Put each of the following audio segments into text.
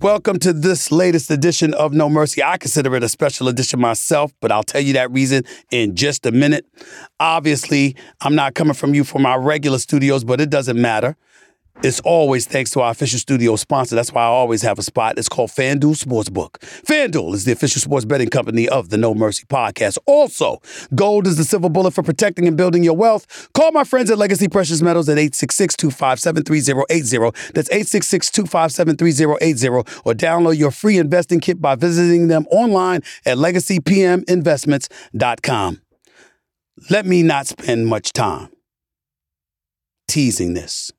Welcome to this latest edition of No Mercy. I consider it a special edition myself, but I'll tell you that reason in just a minute. Obviously, I'm not coming from you from our regular studios, but it doesn't matter it's always thanks to our official studio sponsor. That's why I always have a spot. It's called FanDuel Sportsbook. FanDuel is the official sports betting company of the No Mercy podcast. Also, gold is the silver bullet for protecting and building your wealth. Call my friends at Legacy Precious Metals at 866-257-3080. That's 866-257-3080 or download your free investing kit by visiting them online at legacypminvestments.com. Let me not spend much time teasing this.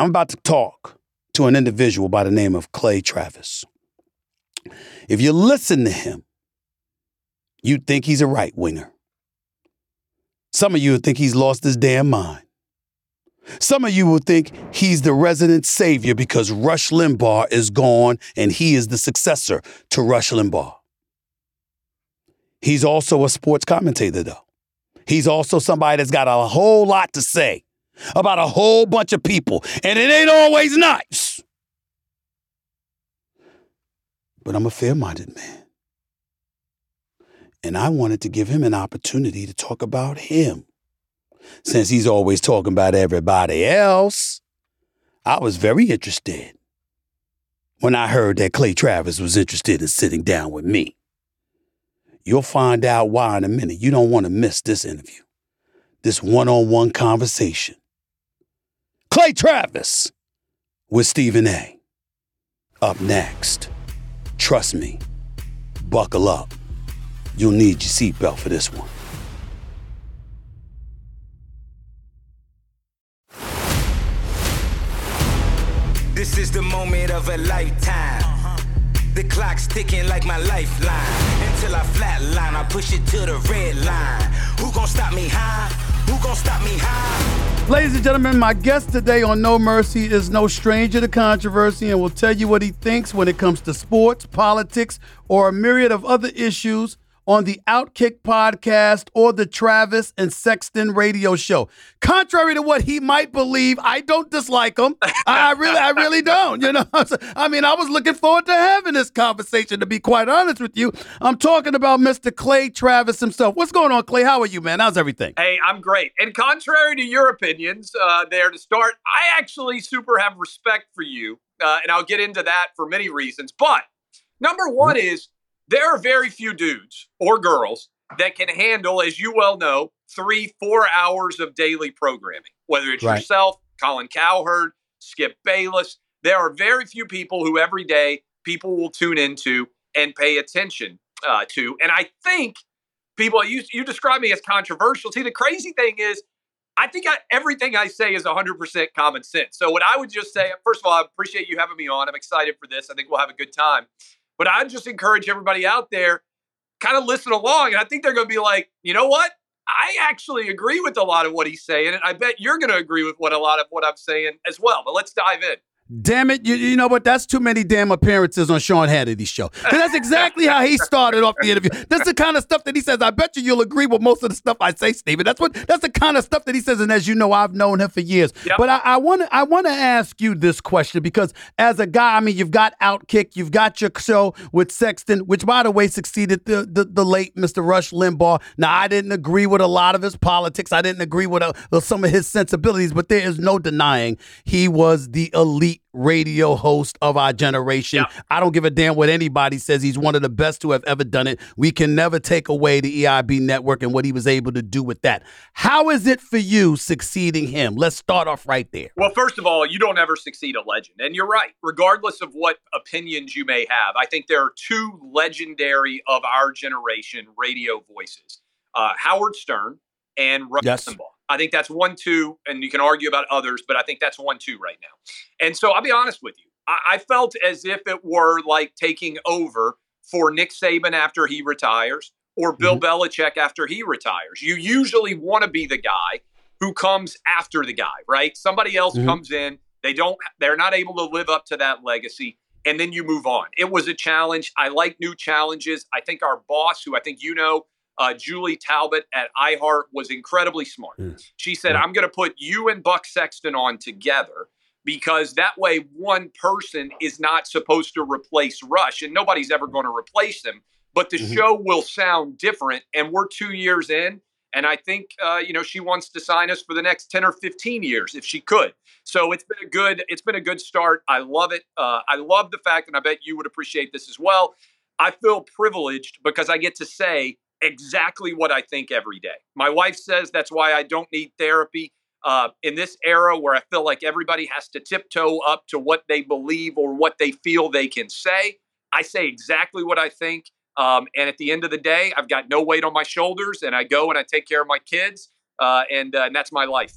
I'm about to talk to an individual by the name of Clay Travis. If you listen to him, you'd think he's a right winger. Some of you would think he's lost his damn mind. Some of you will think he's the resident savior because Rush Limbaugh is gone and he is the successor to Rush Limbaugh. He's also a sports commentator, though. He's also somebody that's got a whole lot to say about a whole bunch of people, and it ain't always nice. But I'm a fair minded man. And I wanted to give him an opportunity to talk about him. Since he's always talking about everybody else, I was very interested when I heard that Clay Travis was interested in sitting down with me. You'll find out why in a minute. You don't want to miss this interview, this one on one conversation. Clay Travis with Stephen A. Up next. Trust me, buckle up. You'll need your seatbelt for this one. This is the moment of a lifetime. The clock's ticking like my lifeline. Until I flatline, I push it to the red line. Who gon' stop me high? Who stop me high? Ladies and gentlemen, my guest today on No Mercy is no stranger to controversy and will tell you what he thinks when it comes to sports, politics, or a myriad of other issues on the Outkick podcast or the Travis and Sexton radio show. Contrary to what he might believe, I don't dislike him. I really, I really don't. You know, I mean, I was looking forward to having this conversation. To be quite honest with you, I'm talking about Mr. Clay Travis himself. What's going on, Clay? How are you, man? How's everything? Hey, I'm great. And contrary to your opinions, uh, there to start, I actually super have respect for you, uh, and I'll get into that for many reasons. But number one mm-hmm. is there are very few dudes or girls that can handle, as you well know, three, four hours of daily programming, whether it's right. yourself, Colin Cowherd, Skip Bayless. There are very few people who every day people will tune into and pay attention uh, to. And I think people, you, you describe me as controversial. See, the crazy thing is, I think I, everything I say is 100% common sense. So, what I would just say, first of all, I appreciate you having me on. I'm excited for this. I think we'll have a good time. But I just encourage everybody out there kind of listen along. And I think they're going to be like, you know what? I actually agree with a lot of what he's saying. And I bet you're going to agree with what a lot of what I'm saying as well. But let's dive in. Damn it. You, you know what? That's too many damn appearances on Sean Hannity's show. That's exactly how he started off the interview. That's the kind of stuff that he says. I bet you you'll agree with most of the stuff I say, Stephen. That's what that's the kind of stuff that he says. And as you know, I've known him for years. Yep. But I want to I want to ask you this question because as a guy, I mean, you've got Outkick, you've got your show with Sexton, which by the way succeeded the the, the late Mr. Rush Limbaugh. Now, I didn't agree with a lot of his politics. I didn't agree with, uh, with some of his sensibilities, but there is no denying he was the elite great radio host of our generation. Yep. I don't give a damn what anybody says. He's one of the best to have ever done it. We can never take away the EIB network and what he was able to do with that. How is it for you succeeding him? Let's start off right there. Well, first of all, you don't ever succeed a legend. And you're right. Regardless of what opinions you may have, I think there are two legendary of our generation radio voices uh, Howard Stern and Rush Yes. Limbaugh. I think that's one, two, and you can argue about others, but I think that's one, two right now. And so I'll be honest with you. I, I felt as if it were like taking over for Nick Saban after he retires or Bill Belichick after he retires. You usually want to be the guy who comes after the guy, right? Somebody else Mhm. comes in, they don't they're not able to live up to that legacy and then you move on. It was a challenge. I like new challenges. I think our boss who I think you know uh, Julie Talbott at iHeart was incredibly smart. Mm. She said. I'm going to put you and Buck Sexton on together because that way one person is not supposed to replace Rush and nobody's ever going to replace him. But the Mhm. show will sound different. And we're two years in. And I think, uh, you know, she wants to sign us for the next 10 or 15 years if she could. So it's been a good, it's been a good start. I love it. Uh, I love the fact, and I bet you would appreciate this as well. I feel privileged because I get to say exactly what I think every day. My wife says that's why I don't need therapy. Uh, in this era where I feel like everybody has to tiptoe up to what they believe or what they feel they can say, I say exactly what I think. Um, and at the end of the day, I've got no weight on my shoulders, and I go and I take care of my kids, uh, and, uh, and that's my life.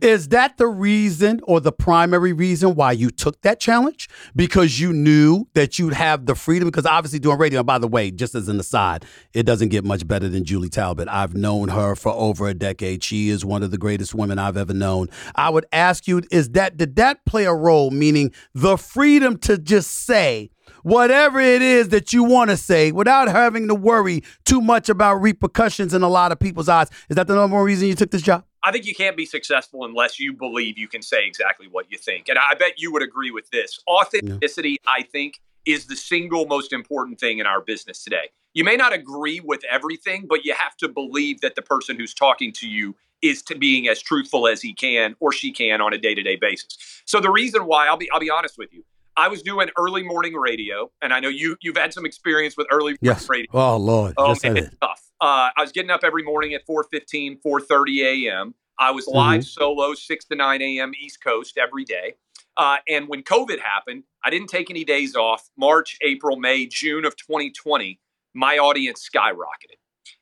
Is that the reason or the primary reason why you took that challenge? Because you knew that you'd have the freedom? Because obviously, doing radio, and by the way, just as an aside, it doesn't get much better than Julie Talbott. I've known her for over a decade. She is one of the greatest women I've ever known. I would ask you, is that did that play a role, meaning the freedom to just say, whatever it is that you want to say without having to worry too much about repercussions in a lot of people's eyes. Is that the number one reason you took this job? I think you can't be successful unless you believe you can say exactly what you think. And I bet you would agree with this. Authenticity, I think, is the single most important thing in our business today. You may not agree with everything, but you have to believe that the person who's talking to you is to being as truthful as he can or she can on a day-to-day basis. So the reason why I'll be I'll be honest with you. I was doing early morning radio, and I know you you've had some experience with early Yes. radio. Oh Lord. Oh, yes, I man, did. it's tough. Uh, I was getting up every morning at 4.15, 4.30 a.m. I was live solo 6 to 9 a.m. East Coast every day. Uh, and when COVID happened, I didn't take any days off. March, April, May, June of 2020, my audience skyrocketed.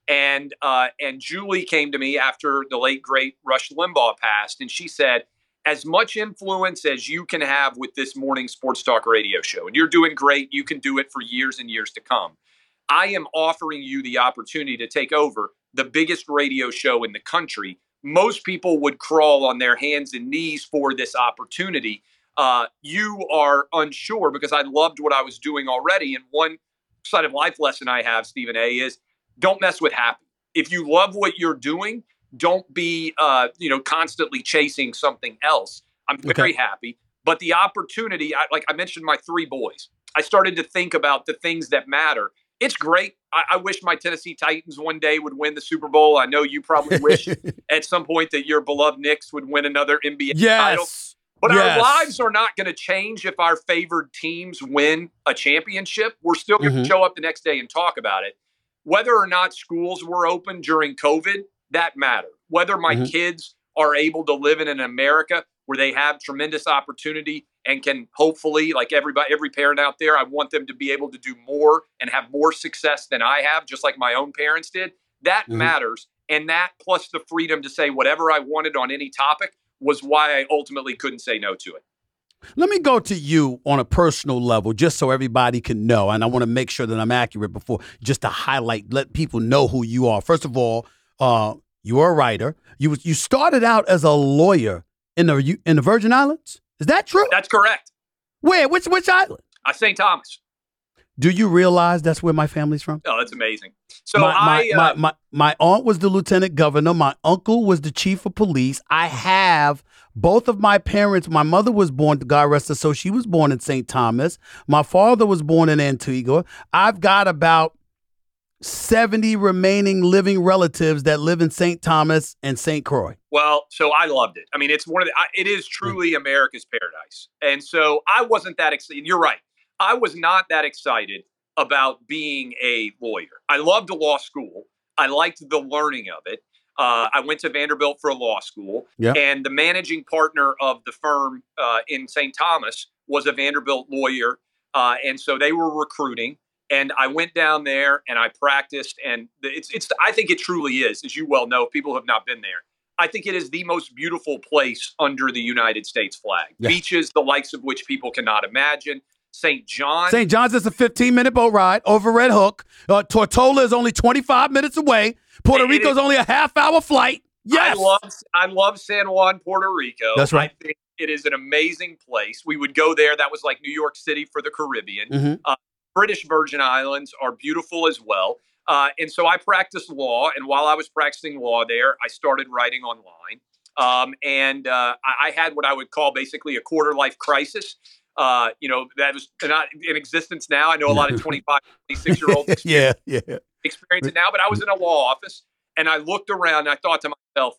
And uh, and Julie came to me after the late great Rush Limbaugh passed, and she said, "As much influence as you can have with this morning sports talk radio show, and you're doing great. You can do it for years and years to come. I am offering you the opportunity to take over the biggest radio show in the country. Most people would crawl on their hands and knees for this opportunity. Uh, you are unsure because I loved what I was doing already. And one side of life lesson I have, Stephen A, is don't mess with happy. If you love what you're doing, don't be uh, you know constantly chasing something else. I'm very happy, but the opportunity, I, like I mentioned, my three boys. I started to think about the things that matter. It's great. I, I wish my Tennessee Titans one day would win the Super Bowl. I know you probably wish at some point that your beloved Knicks would win another NBA title. But Yes. our lives are not going to change if our favored teams win a championship. We're still going to Mhm. show up the next day and talk about it. Whether or not schools were open during COVID, that mattered. Whether my Mhm. kids are able to live in an America where they have tremendous opportunity and can hopefully, like everybody, every parent out there, I want them to be able to do more and have more success than I have, just like my own parents did. That Mhm. matters. And that plus the freedom to say whatever I wanted on any topic was why I ultimately couldn't say no to it. Let me go to you on a personal level, just so everybody can know. And I want to make sure that I'm accurate before, just to highlight, let people know who you are. First of all, uh, you're a writer. You you started out as a lawyer in the in the Virgin Islands. Is that true? That's correct. Where? Which which island? Uh, St. Thomas. Do you realize that's where my family's from? Oh, that's amazing. So my, my, uh, my, my, my aunt was the lieutenant governor. My uncle was the chief of police. I have both of my parents. My mother was born, God rest her so she was born in St. Thomas. My father was born in Antigua. I've got about 70 remaining living relatives that live in St. Thomas and St. Croix. Well, so I loved it. I mean, it's one of the, I- it is truly America's paradise. And so I wasn't that excited. You're right. I was not that excited about being a lawyer. I loved law school. I liked the learning of it. Uh, I went to Vanderbilt for law school, Yeah. and the managing partner of the firm uh, in St. Thomas was a Vanderbilt lawyer, uh, and so they were recruiting. And I went down there and I practiced, and it's it's. I think it truly is, as you well know, people have not been there. I think it is the most beautiful place under the United States flag. Yeah. Beaches, the likes of which people cannot imagine. St. John. St. John's is a 15 minute boat ride over Red Hook. Uh, Tortola is only 25 minutes away. Puerto it Rico's only a half hour flight. Yes. I love I love San Juan, Puerto Rico. That's right. I think it is an amazing place. We would go there. That was like New York City for the Caribbean. Mhm. British Virgin Islands are beautiful as well. Uh, and so I practiced law. And while I was practicing law there, I started writing online. Um, and uh, I, I had what I would call basically a quarter life crisis. Uh, you know, that was not in existence now. I know a lot of 25, 26 year olds yeah, yeah. experience it now, but I was in a law office and I looked around and I thought to myself,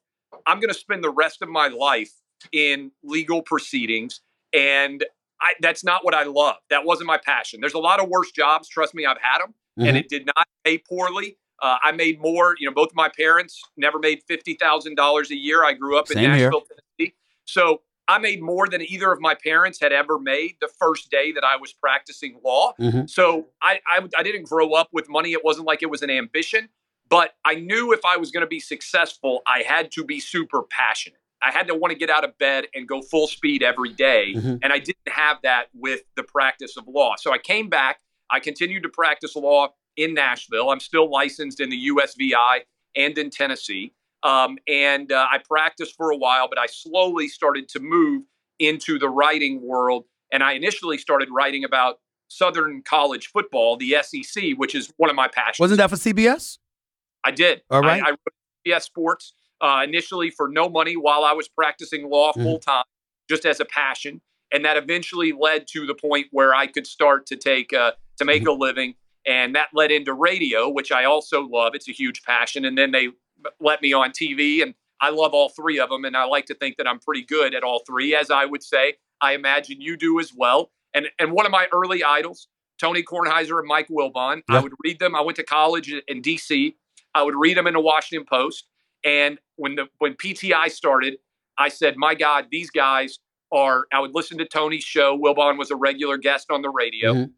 I'm going to spend the rest of my life in legal proceedings. And I, that's not what I love. That wasn't my passion. There's a lot of worse jobs. Trust me, I've had them, and Mhm. it did not pay poorly. Uh, I made more. You know, both of my parents never made fifty thousand dollars a year. I grew up in Same here. Nashville, Tennessee, so I made more than either of my parents had ever made the first day that I was practicing law. Mhm. So I, I I didn't grow up with money. It wasn't like it was an ambition, but I knew if I was going to be successful, I had to be super passionate. I had to want to get out of bed and go full speed every day. Mhm. And I didn't have that with the practice of law. So I came back. I continued to practice law in Nashville. I'm still licensed in the USVI and in Tennessee. Um, and uh, I practiced for a while, but I slowly started to move into the writing world. And I initially started writing about Southern college football, the SEC, which is one of my passions. Wasn't that for CBS? I did. All right. I, I wrote CBS Sports uh, initially for no money while I was practicing law Mhm. full time, just as a passion, and that eventually led to the point where I could start to take uh, to make a living, and that led into radio, which I also love. It's a huge passion, and then they let me on TV, and I love all three of them, and I like to think that I'm pretty good at all three, as I would say. I imagine you do as well. And and one of my early idols, Tony Kornheiser and Mike Wilbon. I would read them. I went to college in D.C. I would read them in the Washington Post. And when the when PTI started, I said, "My God, these guys are." I would listen to Tony's show. Wilbon was a regular guest on the radio. Mhm.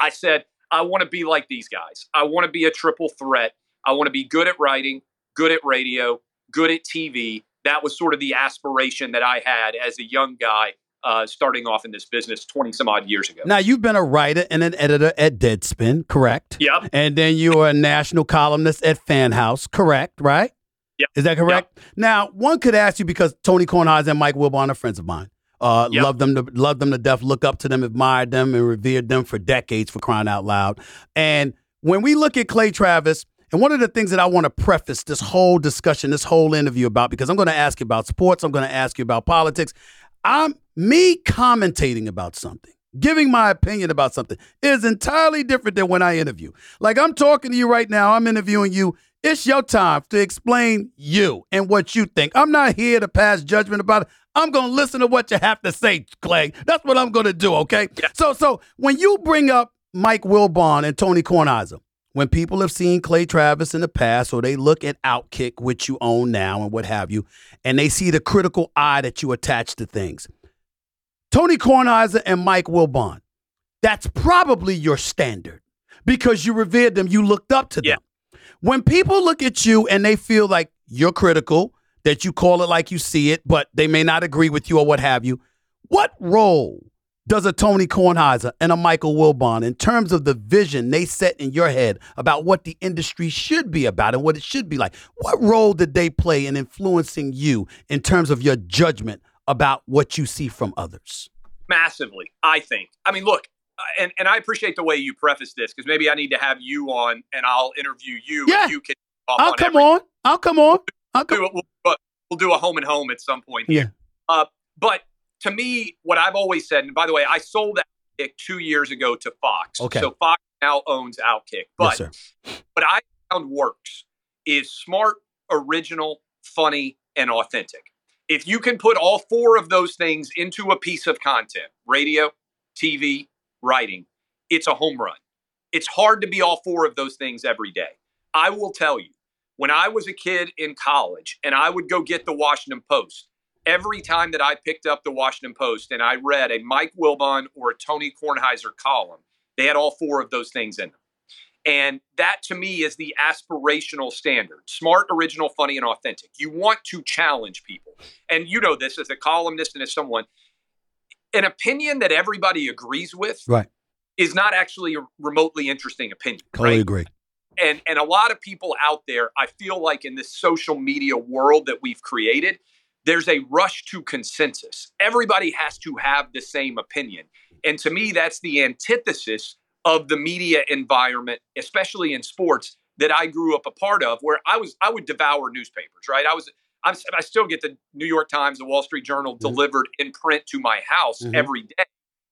I said, "I want to be like these guys. I want to be a triple threat. I want to be good at writing, good at radio, good at TV." That was sort of the aspiration that I had as a young guy uh, starting off in this business 20 some odd years ago. Now, you've been a writer and an editor at Deadspin, correct? Yep. And then you were a national columnist at FanHouse, correct? Right? Yep. Is that correct? Now, one could ask you because Tony Kornheiser and Mike Wilbon are friends of mine. Uh, Yep. Love them to love them to death. Look up to them, admired them, and revered them for decades for crying out loud. And when we look at Clay Travis, and one of the things that I want to preface this whole discussion, this whole interview about, because I'm going to ask you about sports, I'm going to ask you about politics. I'm me commentating about something, giving my opinion about something is entirely different than when I interview. Like I'm talking to you right now, I'm interviewing you. It's your time to explain you and what you think. I'm not here to pass judgment about it. I'm going to listen to what you have to say, Clay. That's what I'm going to do, okay? So so when you bring up Mike Wilbon and Tony Kornheiser, when people have seen Clay Travis in the past or they look at Outkick, which you own now and what have you, and they see the critical eye that you attach to things. Tony Kornheiser and Mike Wilbon, that's probably your standard because you revered them, you looked up to them. Yeah. When people look at you and they feel like you're critical, that you call it like you see it, but they may not agree with you or what have you, what role does a Tony Kornheiser and a Michael Wilbon in terms of the vision they set in your head about what the industry should be about and what it should be like? What role did they play in influencing you in terms of your judgment about what you see from others? massively i think i mean look and, and i appreciate the way you preface this because maybe i need to have you on and i'll interview you Yeah. you can I'll on come every- on. I'll come on. I'll come do it- we'll, we'll do a home and home at some point Yeah. uh, but to me what i've always said and by the way i sold that two years ago to fox Okay. so fox now owns Outkick. But yes, what I found works is smart, original, funny, and authentic. If you can put all four of those things into a piece of content radio, TV, writing it's a home run. It's hard to be all four of those things every day. I will tell you, when I was a kid in college and I would go get the Washington Post, every time that I picked up the Washington Post and I read a Mike Wilbon or a Tony Kornheiser column, they had all four of those things in them. And that to me is the aspirational standard smart, original, funny, and authentic. You want to challenge people. And you know this as a columnist and as someone, an opinion that everybody agrees with Right. is not actually a remotely interesting opinion. Totally right? agree. and and a lot of people out there i feel like in this social media world that we've created there's a rush to consensus everybody has to have the same opinion and to me that's the antithesis of the media environment especially in sports that i grew up a part of where i was i would devour newspapers right i was I'm, i still get the new york times the wall street journal delivered in print to my house Mhm. every day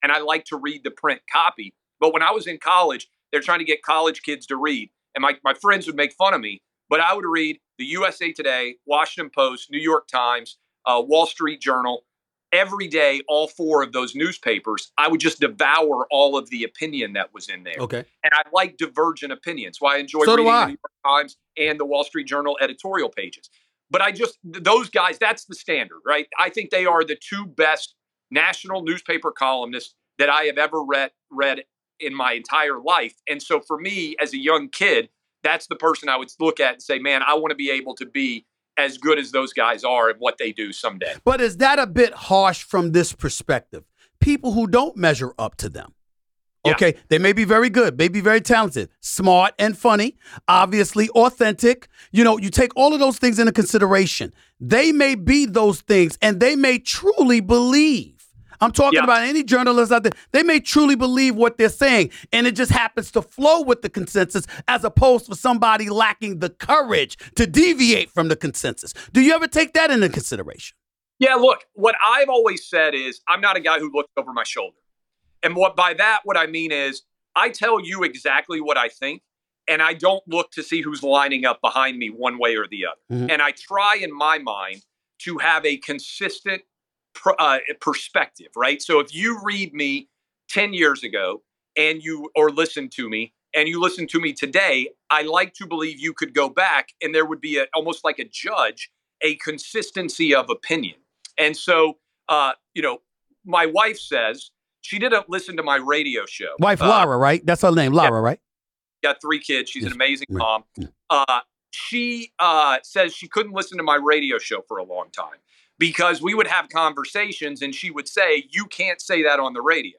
and i like to read the print copy but when i was in college they're trying to get college kids to read and my, my friends would make fun of me, but I would read the USA Today, Washington Post, New York Times, uh, Wall Street Journal every day, all four of those newspapers. I would just devour all of the opinion that was in there. Okay. And I like divergent opinions. Why I enjoy So reading the New York Times and the Wall Street Journal editorial pages. But I just, those guys, that's the standard, right? I think they are the two best national newspaper columnists that I have ever read, read in my entire life. And so for me, as a young kid, that's the person I would look at and say, man, I want to be able to be as good as those guys are at what they do someday. But is that a bit harsh from this perspective? People who don't measure up to them. Yeah. Okay, they may be very good, may be very talented, smart and funny, obviously authentic. You know, you take all of those things into consideration. They may be those things and they may truly believe. I'm talking Yeah. about any journalist out there. They may truly believe what they're saying, and it just happens to flow with the consensus as opposed to somebody lacking the courage to deviate from the consensus. Do you ever take that into consideration? Yeah, look, what I've always said is I'm not a guy who looks over my shoulder. And what by that what I mean is I tell you exactly what I think and I don't look to see who's lining up behind me one way or the other. Mhm. And I try in my mind to have a consistent pr- uh, perspective, right? So if you read me 10 years ago and you or listen to me and you listen to me today, I like to believe you could go back and there would be a, almost like a judge, a consistency of opinion. And so, uh, you know, my wife says she didn't listen to my radio show. Wife Uh, Lara, right? That's her name, Lara, right? got three kids. She's Yes. an amazing mom. Yeah. Uh, she uh, says she couldn't listen to my radio show for a long time because we would have conversations and she would say, You can't say that on the radio.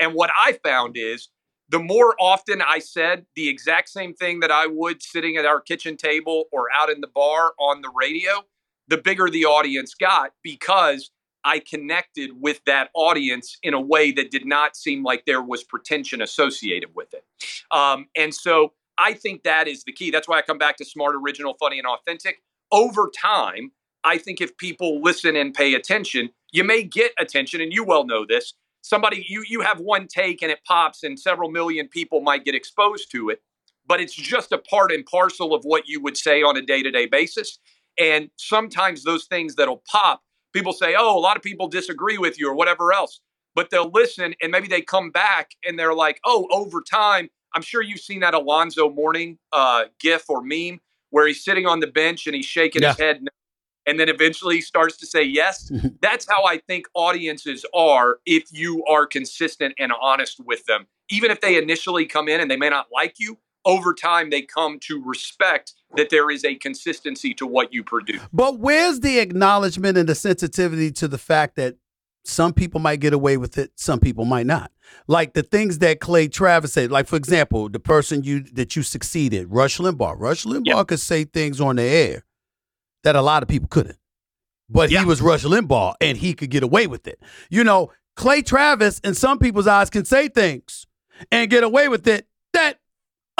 And what I found is the more often I said the exact same thing that I would sitting at our kitchen table or out in the bar on the radio, the bigger the audience got because I connected with that audience in a way that did not seem like there was pretension associated with it. Um, and so I think that is the key. That's why I come back to smart, original, funny, and authentic. Over time, I think if people listen and pay attention, you may get attention, and you well know this. Somebody you you have one take and it pops, and several million people might get exposed to it, but it's just a part and parcel of what you would say on a day to day basis. And sometimes those things that'll pop, people say, "Oh, a lot of people disagree with you," or whatever else. But they'll listen, and maybe they come back and they're like, "Oh, over time." I'm sure you've seen that Alonzo Mourning uh, gif or meme where he's sitting on the bench and he's shaking his head, and then eventually he starts to say yes. That's how I think audiences are if you are consistent and honest with them. Even if they initially come in and they may not like you, over time they come to respect that there is a consistency to what you produce. But where's the acknowledgement and the sensitivity to the fact that some people might get away with it, some people might not. Like the things that Clay Travis said, like for example, the person you that you succeeded, Rush Limbaugh. Rush Limbaugh Yeah. could say things on the air that a lot of people couldn't. But Yeah. he was Rush Limbaugh and he could get away with it. You know, Clay Travis in some people's eyes can say things and get away with it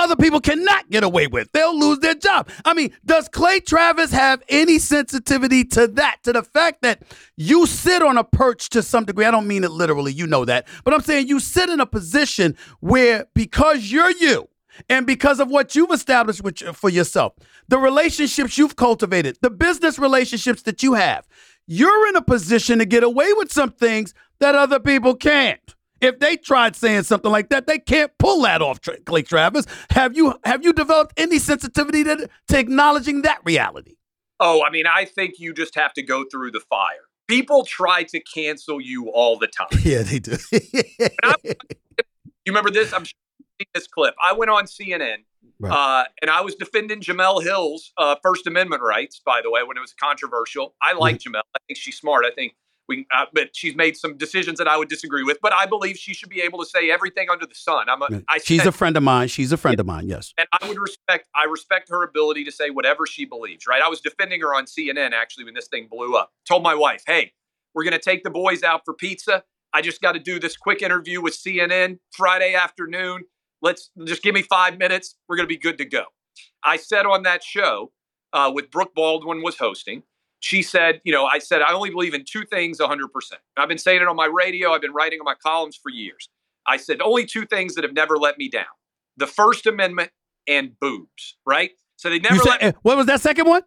other people cannot get away with. They'll lose their job. I mean, does Clay Travis have any sensitivity to that, to the fact that you sit on a perch to some degree? I don't mean it literally, you know that, but I'm saying you sit in a position where because you're you, and because of what you've established with, for yourself, the relationships you've cultivated, the business relationships that you have, you're in a position to get away with some things that other people can't. If they tried saying something like that, they can't pull that off, Clay Travis. Have you have you developed any sensitivity to, to acknowledging that reality? Oh, I mean, I think you just have to go through the fire. People try to cancel you all the time. Yeah, they do. you remember this? I'm sure this clip. I went on CNN Right. Uh, and I was defending Jemele Hill's uh, First Amendment rights, by the way, when it was controversial. I like mm-hmm. Jemele. I think she's smart. I think we, uh, but she's made some decisions that I would disagree with. But I believe she should be able to say everything under the sun. I'm a, I she's a friend of mine. She's a friend of mine. Yes, and I would respect. I respect her ability to say whatever she believes. Right. I was defending her on CNN actually when this thing blew up. Told my wife, "Hey, we're going to take the boys out for pizza. I just got to do this quick interview with CNN Friday afternoon. Let's just give me five minutes. We're going to be good to go." I said on that show uh, with Brooke Baldwin was hosting she said, you know, I said, I only believe in two things 100%. I've been saying it on my radio, I've been writing on my columns for years. I said, only two things that have never let me down the First Amendment and boobs, right? So they never said, let me- What was that second one?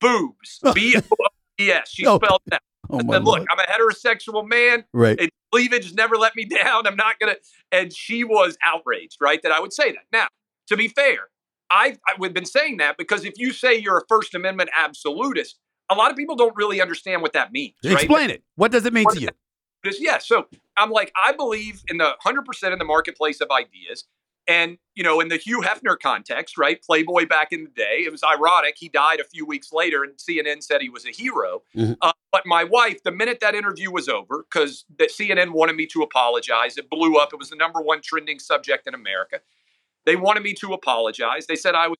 Boobs. B O O B S. She oh. spelled that. Oh, I said, look, I'm a heterosexual man. Right. And cleavage never let me down. I'm not going to. And she was outraged, right? That I would say that. Now, to be fair, I've, I've been saying that because if you say you're a First Amendment absolutist, a lot of people don't really understand what that means. Explain right? it. What does it mean what to you? Because yeah, so I'm like, I believe in the 100% in the marketplace of ideas. And, you know, in the Hugh Hefner context, right? Playboy back in the day, it was ironic. He died a few weeks later, and CNN said he was a hero. Mm-hmm. Uh, but my wife, the minute that interview was over, because the CNN wanted me to apologize, it blew up. It was the number one trending subject in America. They wanted me to apologize. They said I was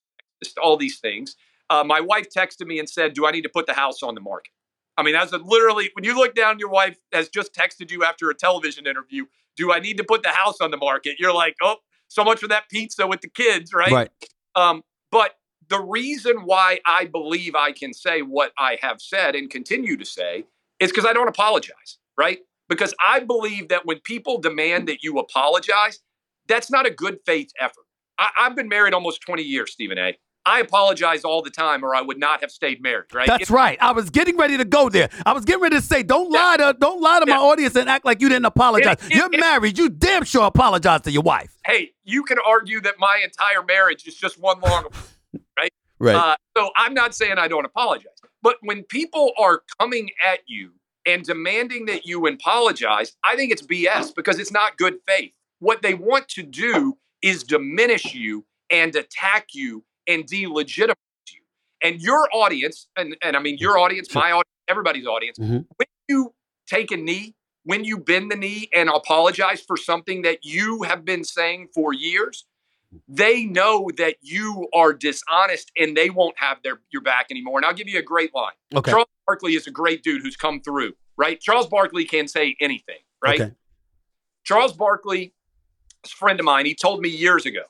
all these things uh, my wife texted me and said, "Do I need to put the house on the market?" I mean, that's a, literally when you look down, your wife has just texted you after a television interview. Do I need to put the house on the market? You're like, oh, so much for that pizza with the kids, right? Right. Um, but the reason why I believe I can say what I have said and continue to say is because I don't apologize, right? Because I believe that when people demand that you apologize, that's not a good faith effort. I, have been married almost 20 years, Stephen A. I apologize all the time, or I would not have stayed married. Right? That's right. I was getting ready to go there. I was getting ready to say, don't lie to don't lie to my audience and act like you didn't apologize. It, it, You're married. You damn sure apologize to your wife. Hey, you can argue that my entire marriage is just one long, right? Right. Uh, so I'm not saying I don't apologize, but when people are coming at you and demanding that you apologize, I think it's BS because it's not good faith. What they want to do is diminish you and attack you and delegitimize you. And your audience, and, and I mean your audience, my audience, everybody's audience, mm-hmm. when you take a knee, when you bend the knee and apologize for something that you have been saying for years, they know that you are dishonest and they won't have their your back anymore. And I'll give you a great line. Okay. Charles Barkley is a great dude who's come through, right? Charles Barkley can say anything, right? Okay. Charles Barkley, a friend of mine, he told me years ago.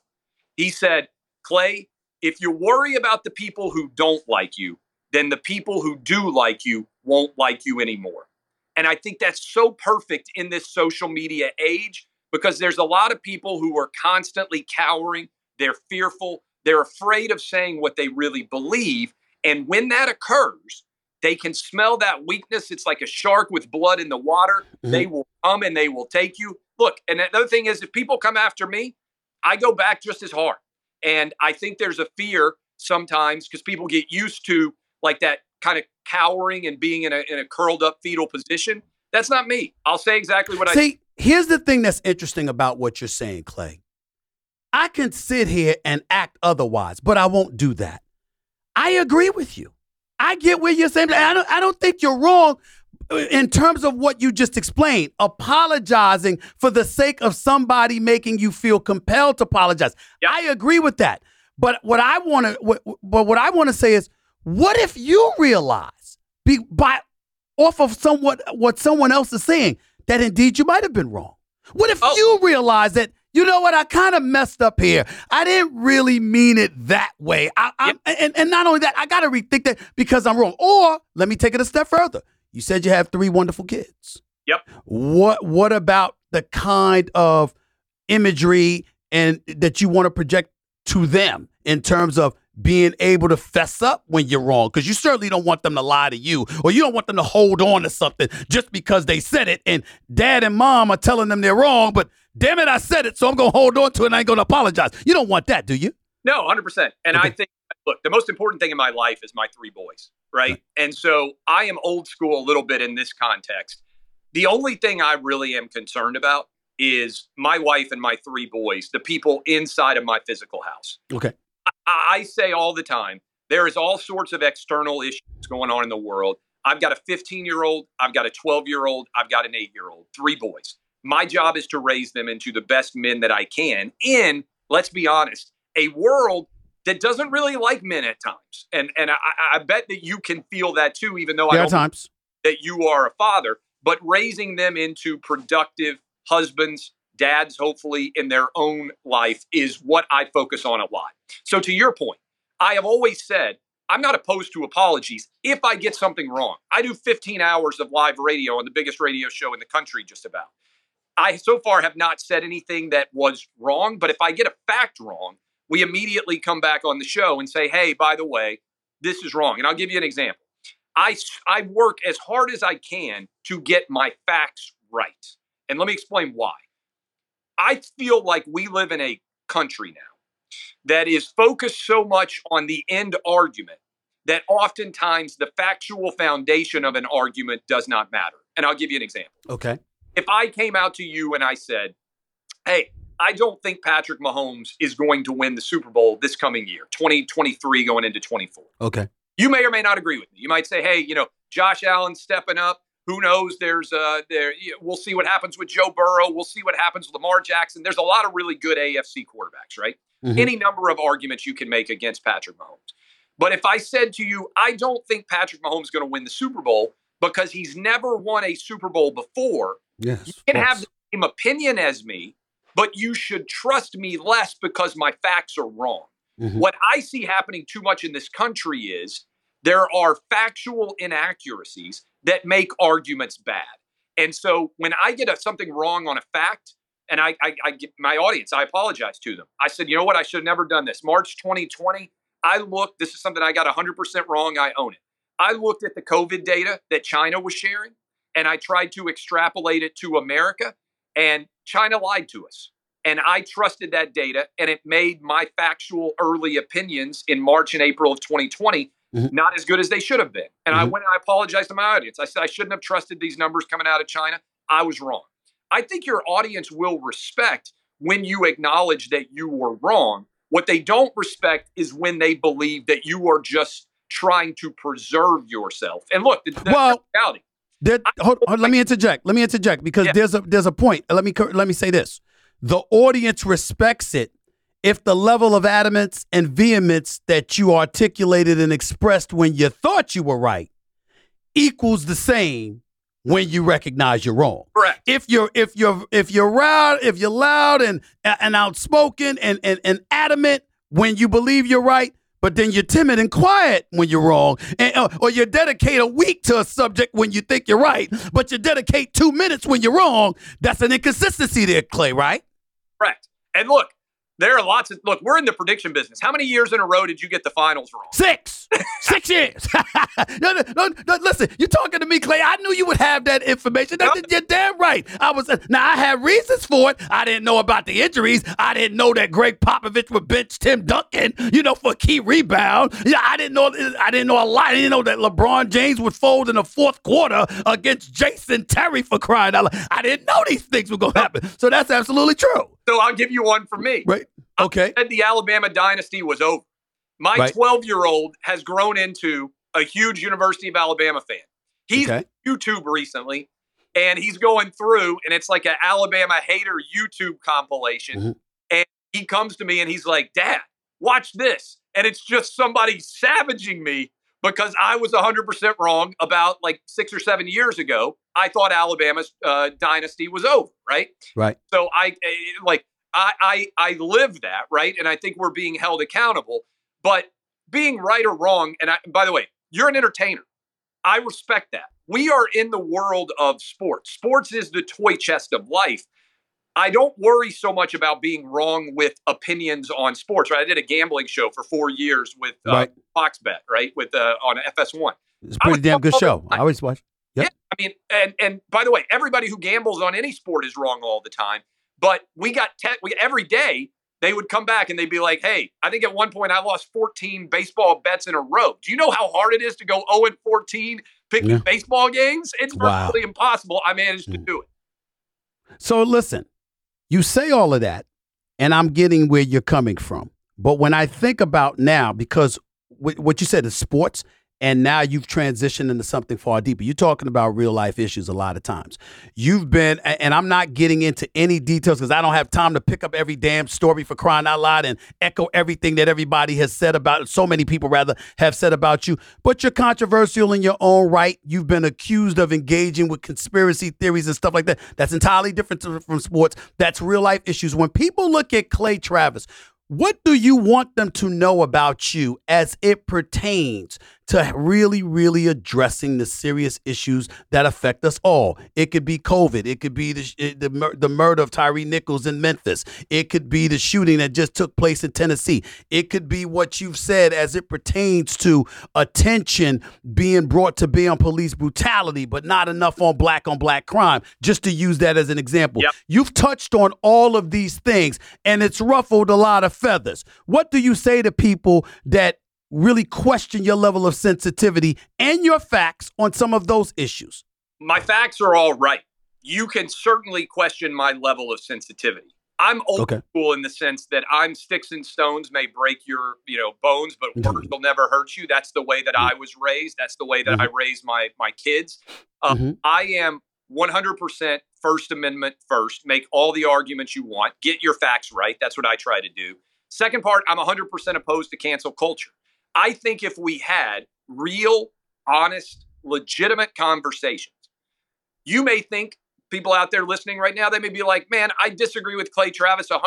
He said, Clay, if you worry about the people who don't like you, then the people who do like you won't like you anymore. And I think that's so perfect in this social media age because there's a lot of people who are constantly cowering, they're fearful, they're afraid of saying what they really believe. And when that occurs, they can smell that weakness. It's like a shark with blood in the water. Mm-hmm. They will come and they will take you. Look, and another thing is, if people come after me, I go back just as hard. And I think there's a fear sometimes because people get used to like that kind of cowering and being in a, in a curled up fetal position. That's not me. I'll say exactly what See, I see. Here's the thing that's interesting about what you're saying, Clay. I can sit here and act otherwise, but I won't do that. I agree with you. I get where you're saying. I don't, I don't think you're wrong, in terms of what you just explained, apologizing for the sake of somebody making you feel compelled to apologize. Yep. I agree with that. But what I want to, what, but what I want to say is, what if you realize, be, by off of somewhat what someone else is saying, that indeed you might have been wrong? What if oh. you realize that you know what? I kind of messed up here. I didn't really mean it that way. I, I, and, and not only that, I got to rethink that because I'm wrong. Or let me take it a step further. You said you have three wonderful kids. Yep. What What about the kind of imagery and that you want to project to them in terms of being able to fess up when you're wrong because you certainly don't want them to lie to you or you don't want them to hold on to something just because they said it and dad and mom are telling them they're wrong but damn it i said it so i'm going to hold on to it and i ain't going to apologize you don't want that do you No, 100%. And Okay. I think, look, the most important thing in my life is my three boys, right? Right. And so I am old school a little bit in this context. The only thing I really am concerned about is my wife and my three boys, the people inside of my physical house. okay I, I say all the time, there is all sorts of external issues going on in the world. I've got a 15 year old, I've got a 12 year old, I've got an eight year old, three boys. My job is to raise them into the best men that I can in, let's be honest, a world that doesn't really like men at times. And and I, I bet that you can feel that too, even though I there are don't times that you are a father, but raising them into productive husbands, dads, hopefully in their own life is what I focus on a lot. So, to your point, I have always said I'm not opposed to apologies if I get something wrong. I do 15 hours of live radio on the biggest radio show in the country, just about. I so far have not said anything that was wrong, but if I get a fact wrong, we immediately come back on the show and say, hey, by the way, this is wrong. And I'll give you an example. I, I work as hard as I can to get my facts right. And let me explain why. I feel like we live in a country now that is focused so much on the end argument that oftentimes the factual foundation of an argument does not matter. And I'll give you an example okay if I came out to you and I said, "Hey, I don't think Patrick Mahomes is going to win the Super Bowl this coming year, 2023 going into 24." okay You may or may not agree with me. You might say, "Hey, you know, Josh Allen's stepping up. Who knows? There's uh there we'll see what happens with Joe Burrow. We'll see what happens with Lamar Jackson. There's a lot of really good AFC quarterbacks, right? Mhm. Any number of arguments you can make against Patrick Mahomes. But if I said to you, I don't think Patrick Mahomes is going to win the Super Bowl because he's never won a Super Bowl before, yes you can have the same opinion as me, but you should trust me less because my facts are wrong. Mhm. What I see happening too much in this country is there are factual inaccuracies that make arguments bad. And so when I get a, something wrong on a fact, and I, I, I get my audience, I apologize to them. I said, you know what? I should have never done this. March 2020, I looked, this is something I got 100% wrong. I own it. I looked at the COVID data that China was sharing and I tried to extrapolate it to America, and China lied to us. And I trusted that data, and it made my factual early opinions in March and April of 2020 Mhm. not as good as they should have been. And I Mhm. went and I apologized to my audience. I said I shouldn't have trusted these numbers coming out of China. I was wrong. I think your audience will respect when you acknowledge that you were wrong. What they don't respect is when they believe that you are just trying to preserve yourself. And look, the, the Well- reality. There, hold, hold- let me interject. Let me interject because Yeah. there's a there's a point. Let me let me say this: the audience respects it if the level of adamance and vehemence that you articulated and expressed when you thought you were right equals the same when you recognize you're wrong. Correct. If you're if you're if you're loud, if you're loud and and outspoken and and, and adamant when you believe you're right, but then you're timid and quiet when you're wrong, and, or, or you dedicate a week to a subject when you think you're right, but you dedicate two minutes when you're wrong. That's an inconsistency there, Clay. Right? Correct. And look, there are lots of look, we're in the prediction business. How many years in a row did you get the finals wrong? Six. Six years. no, no, no, no, listen, you're talking to me, Clay. I knew you would have that information. That. You're damn right. I was now. I had reasons for it. I didn't know about the injuries. I didn't know that Gregg Popovich would bench Tim Duncan. You know, for a key rebound. Yeah, I didn't know. I didn't know a lot. I didn't know that LeBron James would fold in the fourth quarter against Jason Terry for crying out loud. I didn't know these things were going to happen. So that's absolutely true. So I'll give you one for me. Right? Okay. said the Alabama dynasty was over. My Right. 12 year old has grown into a huge University of Alabama fan. He's Okay. YouTube recently and he's going through, and it's like an Alabama hater YouTube compilation. Mhm. And he comes to me and he's like, Dad, watch this. And it's just somebody savaging me because I was 100% wrong about like six or seven years ago. I thought Alabama's uh, dynasty was over, right? Right. So I eh, like I, I I live that right, and I think we're being held accountable. But being right or wrong, and I, by the way, you're an entertainer. I respect that. We are in the world of sports. Sports is the toy chest of life. I don't worry so much about being wrong with opinions on sports. Right? I did a gambling show for four years with uh, Right. Fox Bet, right, with uh, on FS1. It's a pretty damn good show. I always watch. Yep. Yeah, I mean, and and by the way, everybody who gambles on any sport is wrong all the time. But we got te- we, every day they would come back and they'd be like, "Hey, I think at one point I lost 14 baseball bets in a row. Do you know how hard it is to go 0 and 14 picking Yeah. baseball games? It's Wow. virtually impossible. I managed to Mm. do it. So listen, you say all of that, and I'm getting where you're coming from. But when I think about now, because wh- what you said is sports, and now you've transitioned into something far deeper. You're talking about real life issues a lot of times. You've been, and I'm not getting into any details because I don't have time to pick up every damn story for crying out loud and echo everything that everybody has said about, so many people rather have said about you. But you're controversial in your own right. You've been accused of engaging with conspiracy theories and stuff like that. That's entirely different from sports. That's real life issues. When people look at Clay Travis, what do you want them to know about you as it pertains to really, really addressing the serious issues that affect us all? It could be COVID. It could be the the, the murder of Tyre Nichols in Memphis. It could be the shooting that just took place in Tennessee. It could be what you've said as it pertains to attention being brought to bear on police brutality, but not enough on black on black crime. Just to use that as an example. Yep. You've touched on all of these things and it's ruffled a lot of feathers. What do you say to people that really question your level of sensitivity and your facts on some of those issues? My facts are all right. You can certainly question my level of sensitivity. I'm old Okay. school in the sense that I'm sticks and stones may break your, you know, bones, but Mhm. words will never hurt you. That's the way that I was raised. That's the way that I raised my my kids. Um, Mhm. I am 100% First Amendment first. Make all the arguments you want. Get your facts right. That's what I try to do. Second part, I'm 100% opposed to cancel culture. I think if we had real, honest, legitimate conversations, you may think people out there listening right now, they may be like, man, I disagree with Clay Travis 100%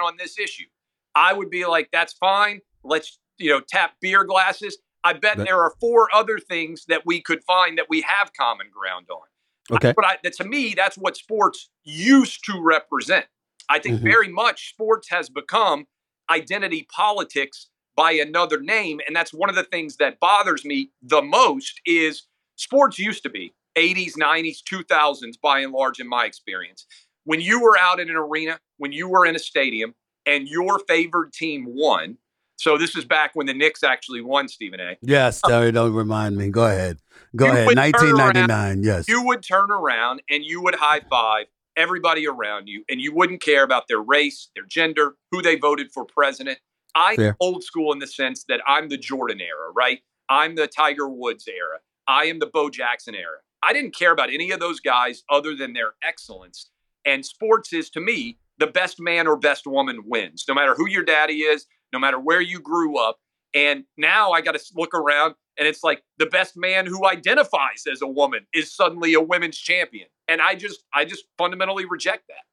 on this issue. I would be like, that's fine. Let's, you know, tap beer glasses. I bet there are four other things that we could find that we have common ground on. Okay. But I, that to me, that's what sports used to represent. I think Mhm. very much sports has become identity politics by another name, and that's one of the things that bothers me the most. Is sports used to be 80s, 90s, 2000s, by and large, in my experience. When you were out in an arena, when you were in a stadium, and your favored team won. So this is back when the Knicks actually won, Stephen A. Yes, um, Terry, don't remind me. Go ahead. Go You ahead. would turn around- 1999. Yes. you would turn around and you would high five everybody around you and you wouldn't care about their race, their gender, who they voted for president. I'm Fair. old school in the sense that I'm the Jordan era, right? I'm the Tiger Woods era. I am the Bo Jackson era. I didn't care about any of those guys other than their excellence. And sports is to me the best man or best woman wins, no matter who your daddy is, no matter where you grew up. And now I got to look around and it's like the best man who identifies as a woman is suddenly a women's champion. And I just I just fundamentally reject that.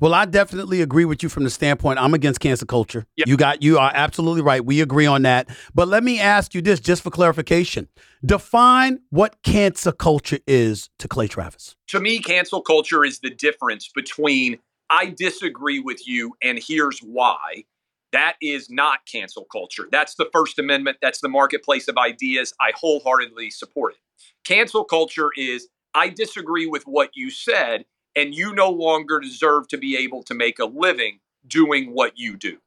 Well, I definitely agree with you from the standpoint I'm against cancel culture. Yep. You got you are absolutely right. We agree on that. But let me ask you this just for clarification. Define what cancel culture is to Clay Travis. To me, cancel culture is the difference between I disagree with you and here's why. That is not cancel culture. That's the First Amendment. That's the marketplace of ideas. I wholeheartedly support it. Cancel culture is I disagree with what you said, and you no longer deserve to be able to make a living doing what you do.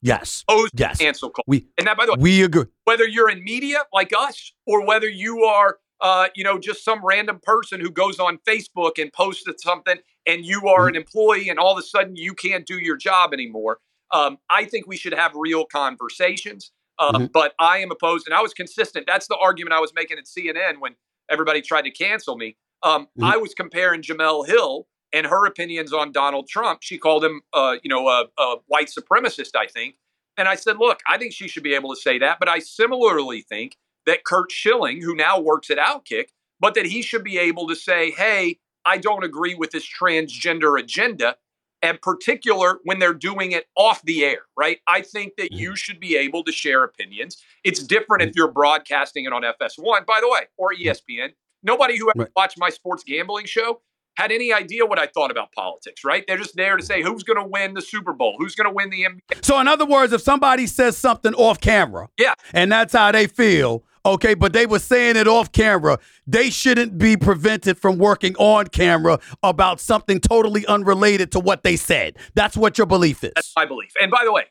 Yes. To Yes. cancel culture. We And that, by the way, we agree. whether you're in media like us or whether you are uh, you know just some random person who goes on facebook and posted something and you are an employee and all of a sudden you can't do your job anymore um, i think we should have real conversations uh, Mhm. but i am opposed and i was consistent that's the argument i was making at cnn when everybody tried to cancel me um, Mhm. i was comparing Jemele Hill and her opinions on donald trump she called him uh, you know a, a white supremacist i think and I said, look, I think she should be able to say that. But I similarly think that Curt Schilling, who now works at Outkick, but that he should be able to say, hey, I don't agree with this transgender agenda. and particular when they're doing it off the air, right? I think that you should be able to share opinions. It's different if you're broadcasting it on FS1, by the way, or E ESPN. Nobody who ever Right. watched my sports gambling show had any idea what I thought about politics, right? They're just there to say who's going to win the Super Bowl, who's going to win the NBA. So, in other words, if somebody says something off camera, Yeah. and that's how they feel, okay, but they were saying it off camera, they shouldn't be prevented from working on camera about something totally unrelated to what they said. That's what your belief is. That's my belief. And by the way,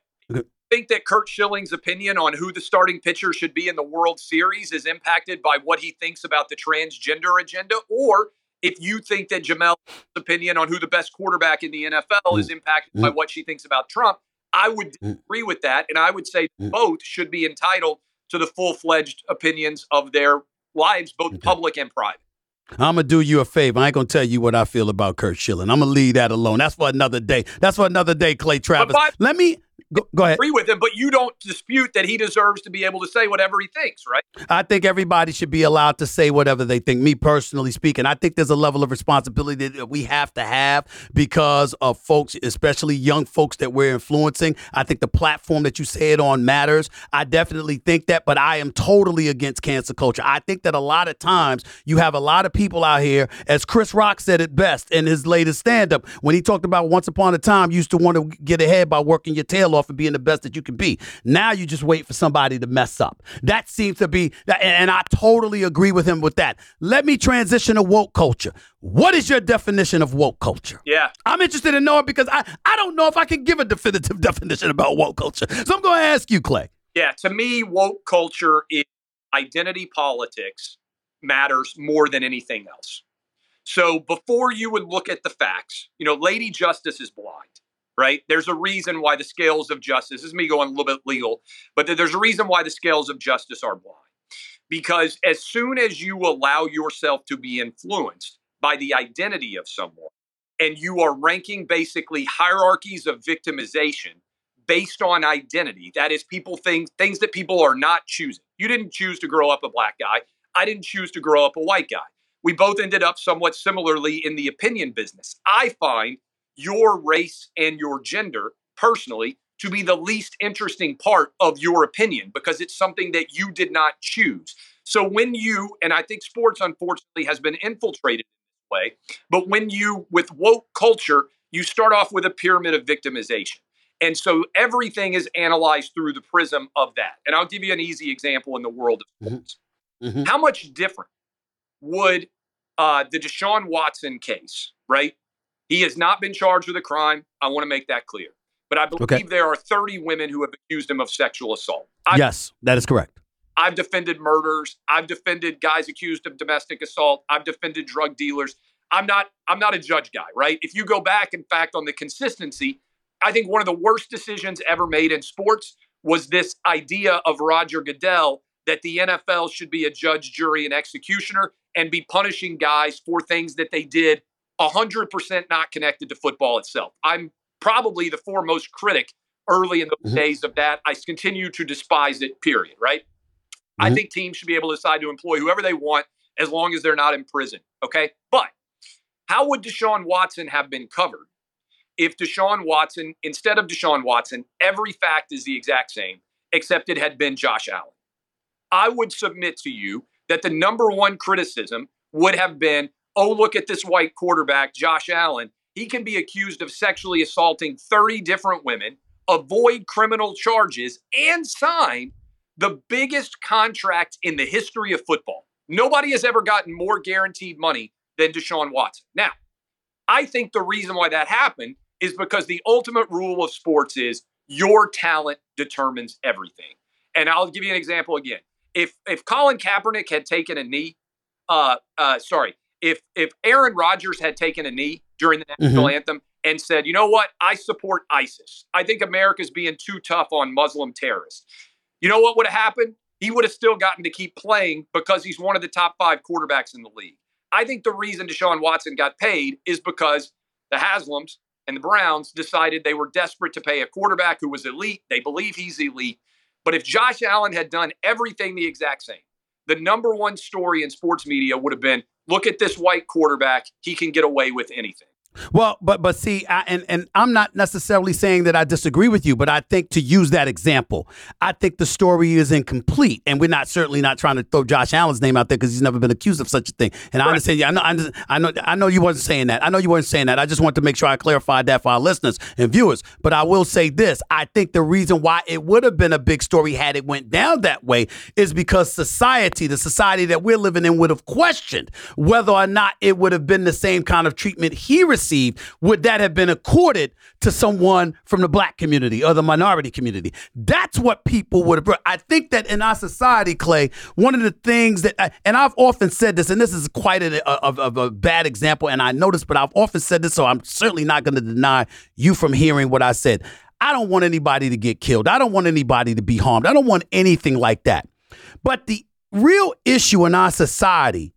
think that Curt Schilling's opinion on who the starting pitcher should be in the World Series is impacted by what he thinks about the transgender agenda, or if you think that Jemele's opinion on who the best quarterback in the NFL is impacted by what she thinks about Trump, I would Mm. agree with that. And I would say Mm. both should be entitled to the full fledged opinions of their lives, both public and private. I'm gonna do you a favor. I ain't gonna tell you what I feel about Curt Schilling. I'm gonna leave that alone. That's for another day. That's for another day, Clay Travis. by- Let me go, go ahead. Agree with him, but you don't dispute that he deserves to be able to say whatever he thinks, right? I think everybody should be allowed to say whatever they think. Me personally speaking, I think there's a level of responsibility that we have to have because of folks, especially young folks that we're influencing. I think the platform that you say it on matters. I definitely think that, but I am totally against cancel culture. I think that a lot of times you have a lot of people out here, as Chris Rock said it best in his latest stand up, when he talked about once upon a time, you used to want to get ahead by working your tail off and being the best that you can be. Now you just wait for somebody to mess up. That seems to be, and I totally agree with him with that. Let me transition to woke culture. What is your definition of woke culture? Yeah. I'm interested in knowing because I, I don't know if I can give a definitive definition about woke culture. So I'm going to ask you, Clay. Yeah, to me, woke culture is identity politics matters more than anything else. So before you would look at the facts, you know, Lady Justice is blind, right? There's a reason why the scales of justice, this is me going a little bit legal, but there's a reason why the scales of justice are blind. Because as soon as you allow yourself to be influenced by the identity of someone, and you are ranking basically hierarchies of victimization based on identity. That is, people things things that people are not choosing. You didn't choose to grow up a black guy. I didn't choose to grow up a white guy. We both ended up somewhat similarly in the opinion business. I find your race and your gender personally to be the least interesting part of your opinion because it's something that you did not choose. So when you, and I think sports unfortunately has been infiltrated this way, but when you, with woke culture, you start off with a pyramid of victimization. And so everything is analyzed through the prism of that. And I'll give you an easy example in the world of sports. Mhm. How much different would uh, the Deshaun Watson case, right? He has not been charged with a crime. I want to make that clear. But I believe Okay. there are 30 women who have accused him of sexual assault. I, yes, that is correct. I've defended murders. I've defended guys accused of domestic assault. I've defended drug dealers. I'm not I'm not a judge guy, right? If you go back, in fact, on the consistency, I think one of the worst decisions ever made in sports was this idea of Roger Goodell that the NFL should be a judge, jury, and executioner and be punishing guys for things that they did 100% not connected to football itself. I'm probably the foremost critic early in those Mhm. days of that. I continue to despise it, period, right? I Mhm. think teams should be able to decide to employ whoever they want as long as they're not in prison. Okay. But how would Deshaun Watson have been covered if Deshaun Watson, instead of Deshaun Watson, every fact is the exact same, except it had been Josh Allen? I would submit to you that the number one criticism would have been oh, look at this white quarterback, Josh Allen. He can be accused of sexually assaulting 30 different women, avoid criminal charges, and sign the biggest contract in the history of football. Nobody has ever gotten more guaranteed money than Deshaun Watson. Now, I think the reason why that happened is because the ultimate rule of sports is your talent determines everything. And I'll give you an example again. If if Colin Kaepernick had taken a knee, uh, uh, sorry, if if Aaron Rodgers had taken a knee during the mm-hmm. national anthem and said, you know what, I support ISIS. I think America's being too tough on Muslim terrorists. You know what would have happened? He would have still gotten to keep playing because he's one of the top five quarterbacks in the league. I think the reason Deshaun Watson got paid is because the Haslams and the Browns decided they were desperate to pay a quarterback who was elite. They believe he's elite. But if Josh Allen had done everything the exact same, the number one story in sports media would have been look at this white quarterback. He can get away with anything. Well, but but see, I, and and I'm not necessarily saying that I disagree with you, but I think to use that example, I think the story is incomplete, and we're not certainly not trying to throw Josh Allen's name out there because he's never been accused of such a thing. And I understand. Yeah, I know, I know, I know, I know you wasn't saying that. I know you weren't saying that. I just want to make sure I clarified that for our listeners and viewers. But I will say this: I think the reason why it would have been a big story had it went down that way is because society, the society that we're living in, would have questioned whether or not it would have been the same kind of treatment he received received, would that have been accorded to someone from the black community or the minority community? That's what people would have. I think that in our society, Clay, one of the things that, I, and I've often said this, and this is quite a, of, of a bad example, and I noticed, but I've often said this, so I'm certainly not going to deny you from hearing what I said. I don't want anybody to get killed. I don't want anybody to be harmed. I don't want anything like that. But the real issue in our society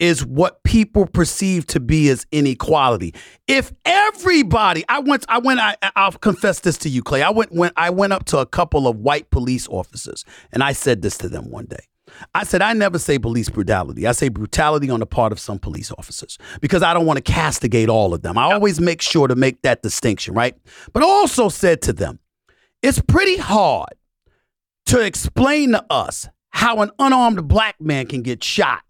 is what people perceive to be as inequality. If everybody, I went, I went, I, I'll confess this to you, Clay. I went, when I went up to a couple of white police officers, and I said this to them one day. I said, I never say police brutality. I say brutality on the part of some police officers because I don't want to castigate all of them. I always make sure to make that distinction, right? But also said to them, it's pretty hard to explain to us how an unarmed black man can get shot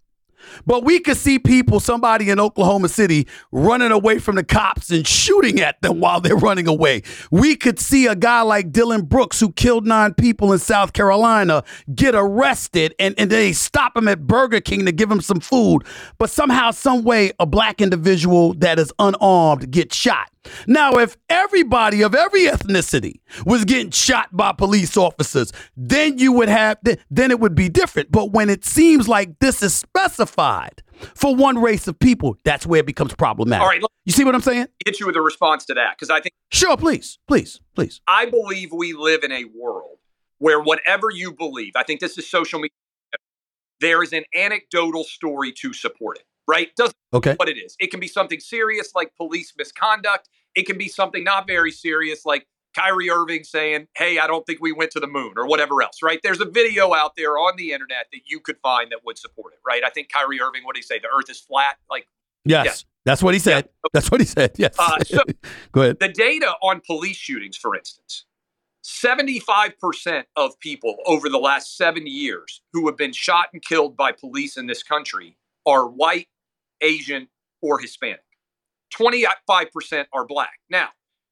but we could see people, somebody in Oklahoma City, running away from the cops and shooting at them while they're running away. We could see a guy like Dylan Brooks, who killed nine people in South Carolina, get arrested and, and they stop him at Burger King to give him some food. But somehow, some way, a black individual that is unarmed gets shot. Now, if everybody of every ethnicity was getting shot by police officers, then you would have, then it would be different. But when it seems like this is specified for one race of people, that's where it becomes problematic. All right. You see what I'm saying? Hit you with a response to that because I think. Sure, please, please, please. I believe we live in a world where whatever you believe, I think this is social media, there is an anecdotal story to support it right? Doesn't okay. what it is. It can be something serious like police misconduct. It can be something not very serious like Kyrie Irving saying, Hey, I don't think we went to the moon or whatever else, right? There's a video out there on the internet that you could find that would support it, right? I think Kyrie Irving, what did he say? The earth is flat. Like, yes. yes. That's what he said. Yeah. That's what he said. Yes. Uh, so Go ahead. The data on police shootings, for instance, 75% of people over the last seven years who have been shot and killed by police in this country are white, Asian, or Hispanic. 25% are black. Now,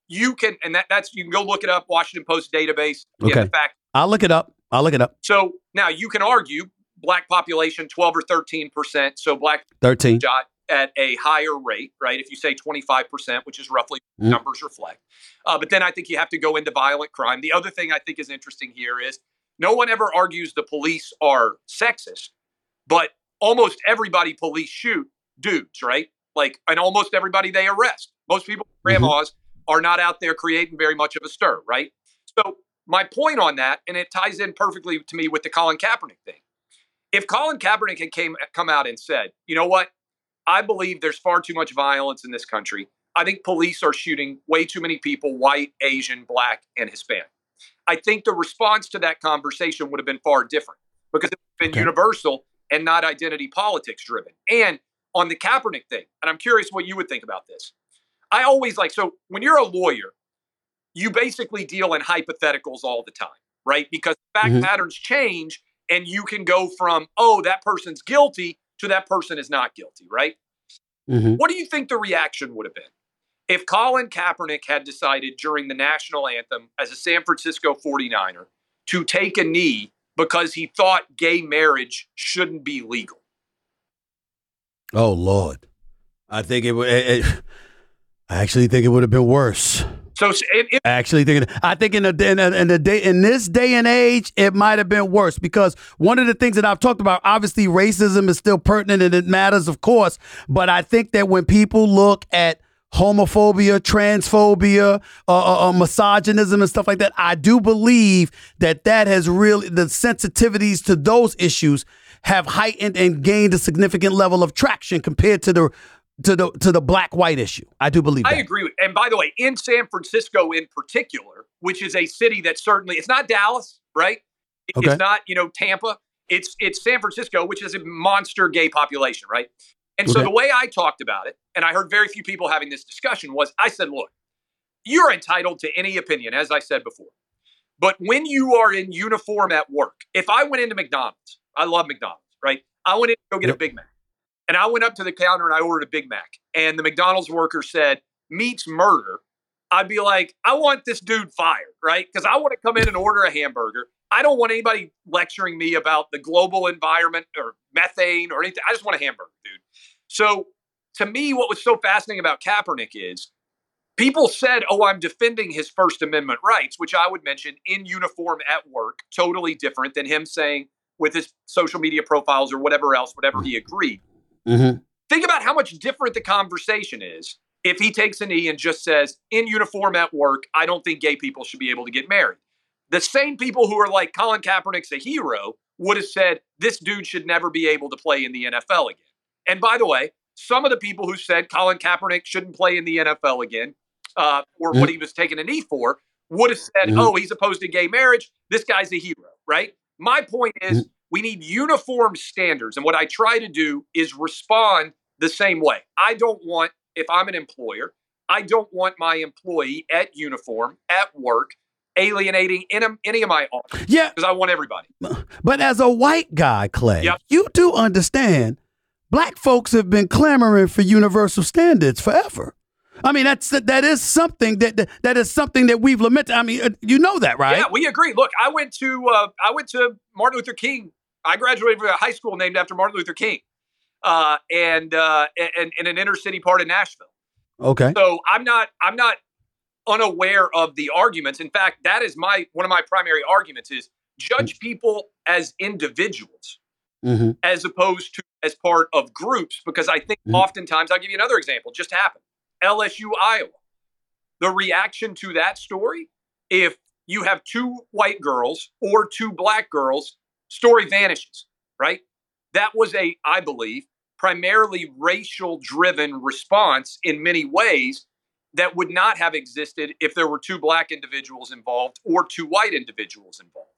you can, and that, that's, you can go look it up, Washington Post database. Okay. In fact. I'll look it up. I'll look it up. So now you can argue black population 12 or 13%. So black 13 shot at a higher rate, right? If you say 25%, which is roughly mm. numbers reflect. Uh, but then I think you have to go into violent crime. The other thing I think is interesting here is no one ever argues the police are sexist, but almost everybody police shoot dudes, right? Like, and almost everybody they arrest. Most people, mm-hmm. grandmas, mm-hmm. are not out there creating very much of a stir, right? So, my point on that, and it ties in perfectly to me with the Colin Kaepernick thing. If Colin Kaepernick had came come out and said, you know what, I believe there's far too much violence in this country. I think police are shooting way too many people, white, Asian, black, and Hispanic. I think the response to that conversation would have been far different because it would have been okay. universal and not identity politics driven. And on the Kaepernick thing, and I'm curious what you would think about this. I always like, so when you're a lawyer, you basically deal in hypotheticals all the time, right? Because fact mm-hmm. patterns change and you can go from, oh, that person's guilty to that person is not guilty, right? Mm-hmm. What do you think the reaction would have been if Colin Kaepernick had decided during the national anthem as a San Francisco 49er to take a knee because he thought gay marriage shouldn't be legal? Oh Lord, I think it would. I actually think it would have been worse. So it, it, I actually think I think in the in, in the day in this day and age, it might have been worse because one of the things that I've talked about, obviously, racism is still pertinent and it matters, of course. But I think that when people look at homophobia, transphobia, uh, uh, uh, misogynism, and stuff like that, I do believe that that has really the sensitivities to those issues have heightened and gained a significant level of traction compared to the to the to the black white issue. I do believe. I that. agree. With, and by the way, in San Francisco, in particular, which is a city that certainly it's not Dallas, right? Okay. It's not you know Tampa. It's it's San Francisco, which is a monster gay population, right? And so the way I talked about it, and I heard very few people having this discussion, was I said, look, you're entitled to any opinion, as I said before. But when you are in uniform at work, if I went into McDonald's, I love McDonald's, right? I went in to go get a Big Mac. And I went up to the counter and I ordered a Big Mac. And the McDonald's worker said, meats murder. I'd be like, I want this dude fired, right? Because I want to come in and order a hamburger. I don't want anybody lecturing me about the global environment or methane or anything. I just want a hamburger, dude. So to me, what was so fascinating about Kaepernick is people said, oh, I'm defending his First Amendment rights, which I would mention in uniform at work, totally different than him saying with his social media profiles or whatever else, whatever he agreed. Mm-hmm. Think about how much different the conversation is if he takes a knee and just says, in uniform at work, I don't think gay people should be able to get married. The same people who are like Colin Kaepernick's a hero would have said, this dude should never be able to play in the NFL again. And by the way, some of the people who said Colin Kaepernick shouldn't play in the NFL again uh, or what he was taking a knee for would have said, Mhm. oh, he's opposed to gay marriage. This guy's a hero, right? My point is, mm. we need uniform standards. And what I try to do is respond the same way. I don't want, if I'm an employer, I don't want my employee at uniform, at work, alienating any, any of my offers Yeah, because I want everybody. but as a white guy, Clay, Yep. you do understand black folks have been clamoring for universal standards forever. I mean, that's that is something that that, is something that we've lamented. I mean, uh, you know that, right? Yeah, we agree. Look, I went to uh, I went to Martin Luther King. I graduated from a high school named after Martin Luther King, uh, and uh, and in an inner city part of Nashville. Okay. So I'm not I'm not unaware of the arguments. In fact, that is my one of my primary arguments is judge people as individuals Mm-hmm. as opposed to as part of groups because I think Mhm. oftentimes I'll give you another example just happened LSU Iowa the reaction to that story if you have two white girls or two black girls story vanishes right that was a I believe primarily racial driven response in many ways that would not have existed if there were two black individuals involved or two white individuals involved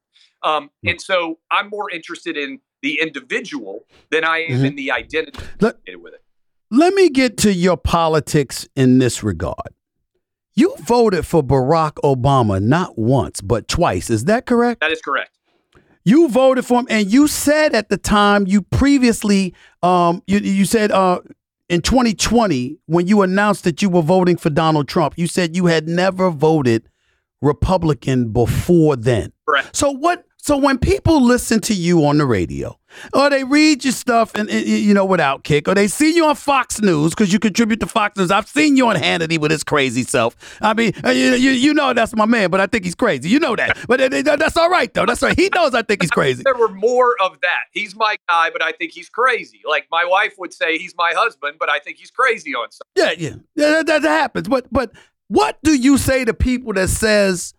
um, and so I'm more interested in the individual than I am Mhm. in the identity with it. Let me get to your politics in this regard. You voted for Barack Obama not once, but twice. Is that correct? That is correct. You voted for him, and you said at the time you previously, um, you, you said uh, in 2020 when you announced that you were voting for Donald Trump, you said you had never voted Republican before then. Correct. So what? So when people listen to you on the radio, or they read your stuff and, you know with Outkick, or they see you on Fox News because you contribute to Fox News. I've seen you on Hannity with his crazy self. I mean, uh, you, you, you know that's my man, but I think he's crazy. You know that, but uh, that's all right though. That's right. He knows I think he's crazy. There were more of that. He's my guy, but I think he's crazy. Like my wife would say, he's my husband, but I think he's crazy on something. Yeah, yeah, yeah. That, that happens. But but what do you say to people that says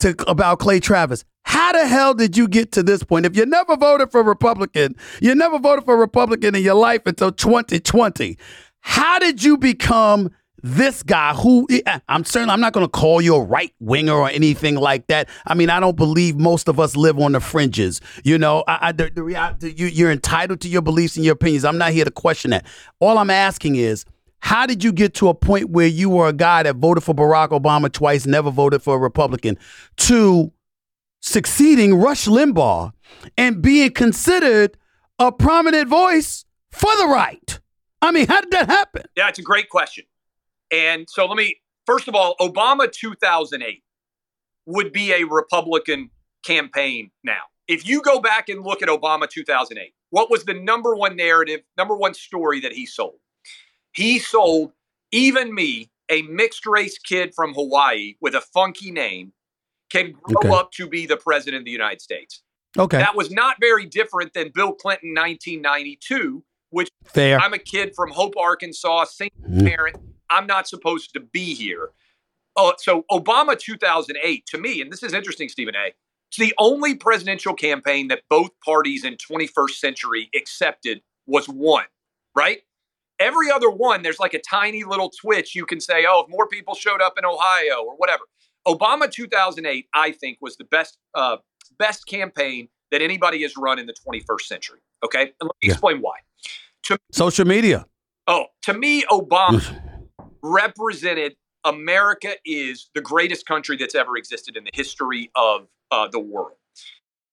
to about Clay Travis? How the hell did you get to this point? If you never voted for Republican, you never voted for Republican in your life until 2020. How did you become this guy who I'm certain I'm not going to call you a right winger or anything like that. I mean, I don't believe most of us live on the fringes. You know, I, I, the, the you, you're entitled to your beliefs and your opinions. I'm not here to question that. All I'm asking is, how did you get to a point where you were a guy that voted for Barack Obama twice, never voted for a Republican, to succeeding Rush Limbaugh and being considered a prominent voice for the right? I mean, how did that happen? Yeah, it's a great question. And so let me, first of all, Obama 2008 would be a Republican campaign now. If you go back and look at Obama 2008, what was the number one narrative, number one story that he sold? He sold, even me, a mixed race kid from Hawaii with a funky name, can grow Okay. up to be the president of the United States. Okay, That was not very different than Bill Clinton 1992, which fair. I'm a kid from Hope, Arkansas, single Mhm. parent. I'm not supposed to be here. Oh, so Obama 2008 to me, and this is interesting, Stephen A. It's the only presidential campaign that both parties in 21st century accepted was one, right? Every other one, there's like a tiny little twitch. You can say, oh, if more people showed up in Ohio or whatever. Obama 2008, I think, was the best uh, best campaign that anybody has run in the 21st century. Okay, and let me Yeah. explain why. To Social media. Oh, to me, Obama represented America is the greatest country that's ever existed in the history of uh, the world.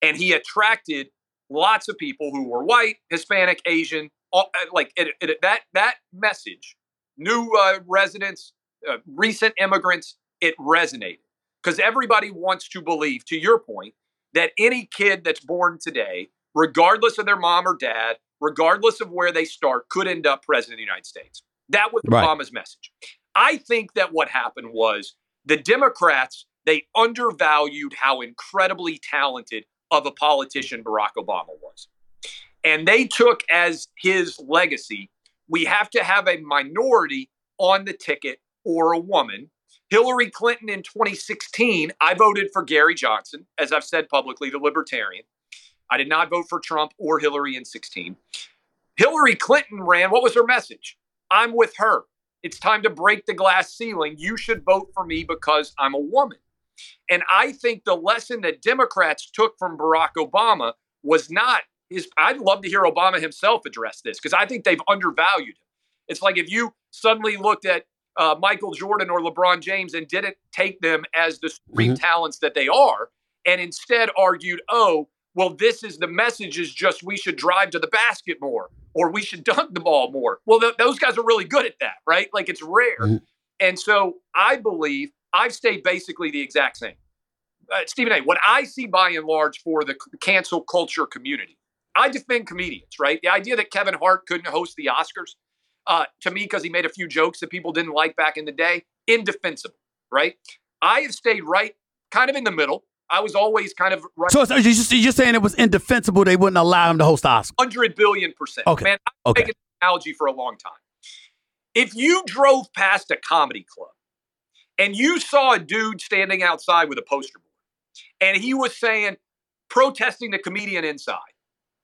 And he attracted lots of people who were white, Hispanic, Asian, all, uh, like it, it, that that message, new uh, residents, uh, recent immigrants, it resonated because everybody wants to believe, to your point, that any kid that's born today, regardless of their mom or dad, regardless of where they start, could end up president of the United States. That was Right. Obama's message. I think that what happened was the Democrats they undervalued how incredibly talented of a politician Barack Obama was. And they took as his legacy, we have to have a minority on the ticket or a woman. Hillary Clinton in 2016, I voted for Gary Johnson, as I've said publicly, the libertarian. I did not vote for Trump or Hillary in 16. Hillary Clinton ran, what was her message? I'm with her. It's time to break the glass ceiling. You should vote for me because I'm a woman. And I think the lesson that Democrats took from Barack Obama was not I'd love to hear Obama himself address this because I think they've undervalued him. It's like if you suddenly looked at uh, Michael Jordan or LeBron James and didn't take them as the supreme talents that they are, and instead argued, oh, well, this is the message is just we should drive to the basket more or we should dunk the ball more. Well, th- those guys are really good at that, right? Like it's rare. Mhm. And so I believe I've stayed basically the exact same. Uh, Stephen A., what I see by and large for the cancel culture community, I defend comedians, right? The idea that Kevin Hart couldn't host the Oscars, uh, to me, because he made a few jokes that people didn't like back in the day, indefensible, right? I have stayed right kind of in the middle. I was always kind of right So, you're, just, you're saying it was indefensible they wouldn't allow him to host the Oscar? 100 billion percent. Okay. Man, I've Okay. taken an analogy for a long time. If you drove past a comedy club and you saw a dude standing outside with a poster board and he was saying, protesting the comedian inside,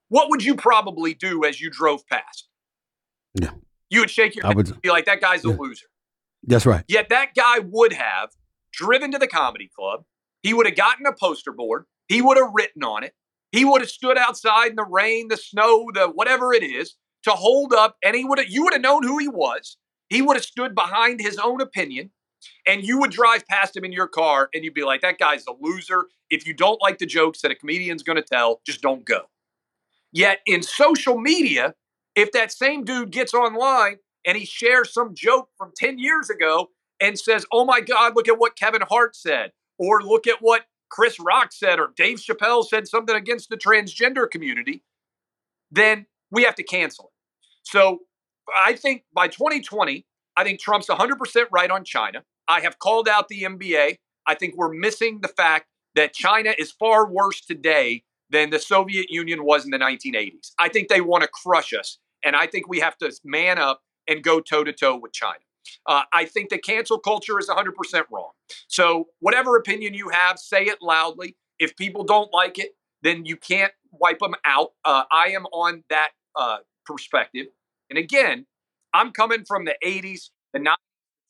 what would you probably do as you drove past? Yeah. You would shake your I head would. and be like, that guy's a loser. That's right. Yet that guy would have driven to the comedy club. He would have gotten a poster board. He would have written on it. He would have stood outside in the rain, the snow, the whatever it is to hold up, and he would have you would have known who he was. He would have stood behind his own opinion, and you would drive past him in your car, and you'd be like, "That guy's a loser." If you don't like the jokes that a comedian's going to tell, just don't go. Yet in social media, if that same dude gets online and he shares some joke from 10 years ago and says, Oh my God, look at what Kevin Hart said, or look at what Chris Rock said, or Dave Chappelle said something against the transgender community, then we have to cancel it. So I think by 2020, I think Trump's 100% right on China. I have called out the NBA. I think we're missing the fact that China is far worse today than the Soviet Union was in the 1980s. I think they want to crush us. And I think we have to man up and go toe to toe with China. Uh, I think the cancel culture is 100% wrong. So, whatever opinion you have, say it loudly. If people don't like it, then you can't wipe them out. Uh, I am on that uh, perspective. And again, I'm coming from the 80s, the 90s,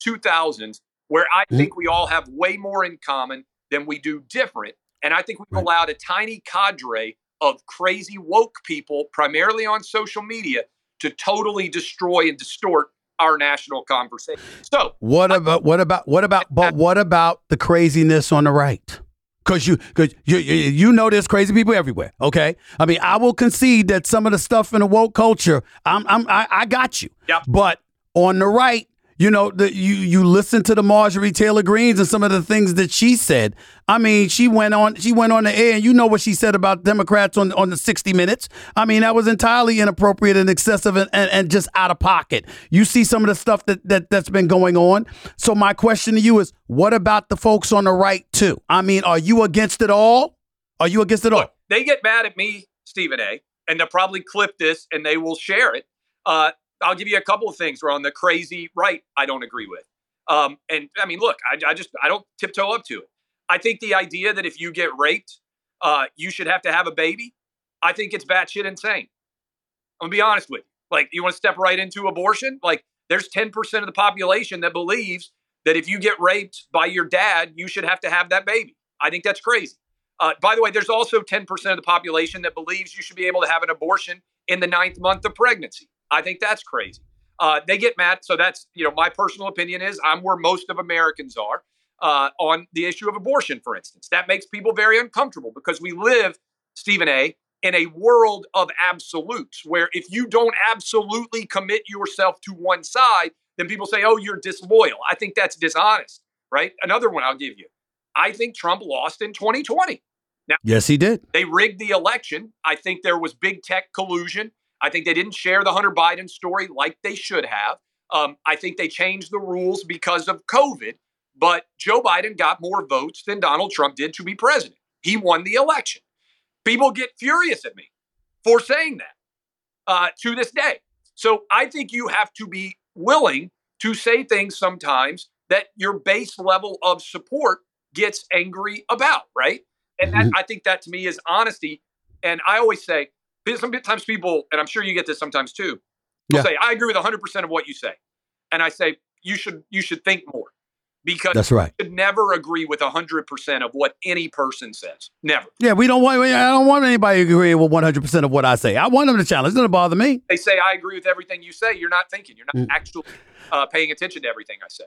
2000s, where I Mhm. think we all have way more in common than we do different. And I think we've Right. allowed a tiny cadre of crazy woke people, primarily on social media, to totally destroy and distort our national conversation. So, What about what about what about but what about the craziness on the right? Cause you, cause you, you, you know, there's crazy people everywhere. Okay, I mean, I will concede that some of the stuff in the woke culture, I'm, I'm, I, I got you. Yep. But on the right, you know, the, you, you listen to the Marjorie Taylor Greens and some of the things that she said. I mean, she went on, she went on the air, and you know what she said about Democrats on on the 60 Minutes. I mean, that was entirely inappropriate and excessive and, and, and just out of pocket. You see some of the stuff that, that that's been going on. So my question to you is, what about the folks on the right too? I mean, are you against it all? Are you against it all? they get mad at me, Stephen A., and they'll probably clip this and they will share it. Uh, I'll give you a couple of things where on the crazy right, I don't agree with. Um, and I mean, look, I, I just I don't tiptoe up to it. I think the idea that if you get raped, uh, you should have to have a baby. I think it's batshit insane. I'm gonna be honest with you. Like, you want to step right into abortion? Like, there's 10% of the population that believes that if you get raped by your dad, you should have to have that baby. I think that's crazy. Uh, by the way, there's also 10% of the population that believes you should be able to have an abortion in the ninth month of pregnancy. I think that's crazy. Uh, they get mad. So that's, you know, my personal opinion is I'm where most of Americans are uh, on the issue of abortion, for instance. That makes people very uncomfortable because we live, Stephen A., in a world of absolutes where if you don't absolutely commit yourself to one side, then people say, oh, you're disloyal. I think that's dishonest, right? Another one I'll give you. I think Trump lost in 2020. Now, yes, he did. They rigged the election. I think there was big tech collusion. I think they didn't share the Hunter Biden story like they should have. Um, I think they changed the rules because of COVID. But Joe Biden got more votes than Donald Trump did to be president. He won the election. People get furious at me for saying that uh, to this day. So I think you have to be willing to say things sometimes that your base level of support gets angry about, right? And that, mm-hmm. I think that to me is honesty. And I always say, sometimes people, and I'm sure you get this sometimes too, will yeah. say, I agree with 100% of what you say. And I say, you should you should think more because that's right. You should never agree with hundred percent of what any person says. Never. Yeah, we don't want. I don't want anybody to agree with one hundred percent of what I say. I want them to challenge. It doesn't bother me. They say I agree with everything you say. You're not thinking. You're not mm. actually uh, paying attention to everything I say.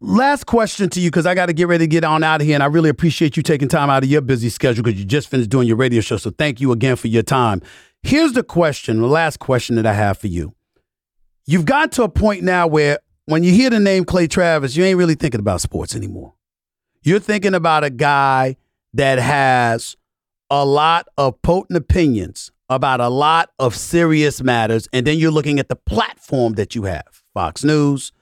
Last question to you because I got to get ready to get on out of here, and I really appreciate you taking time out of your busy schedule because you just finished doing your radio show. So thank you again for your time. Here's the question, the last question that I have for you. You've got to a point now where when you hear the name Clay Travis, you ain't really thinking about sports anymore. You're thinking about a guy that has a lot of potent opinions about a lot of serious matters. And then you're looking at the platform that you have Fox News,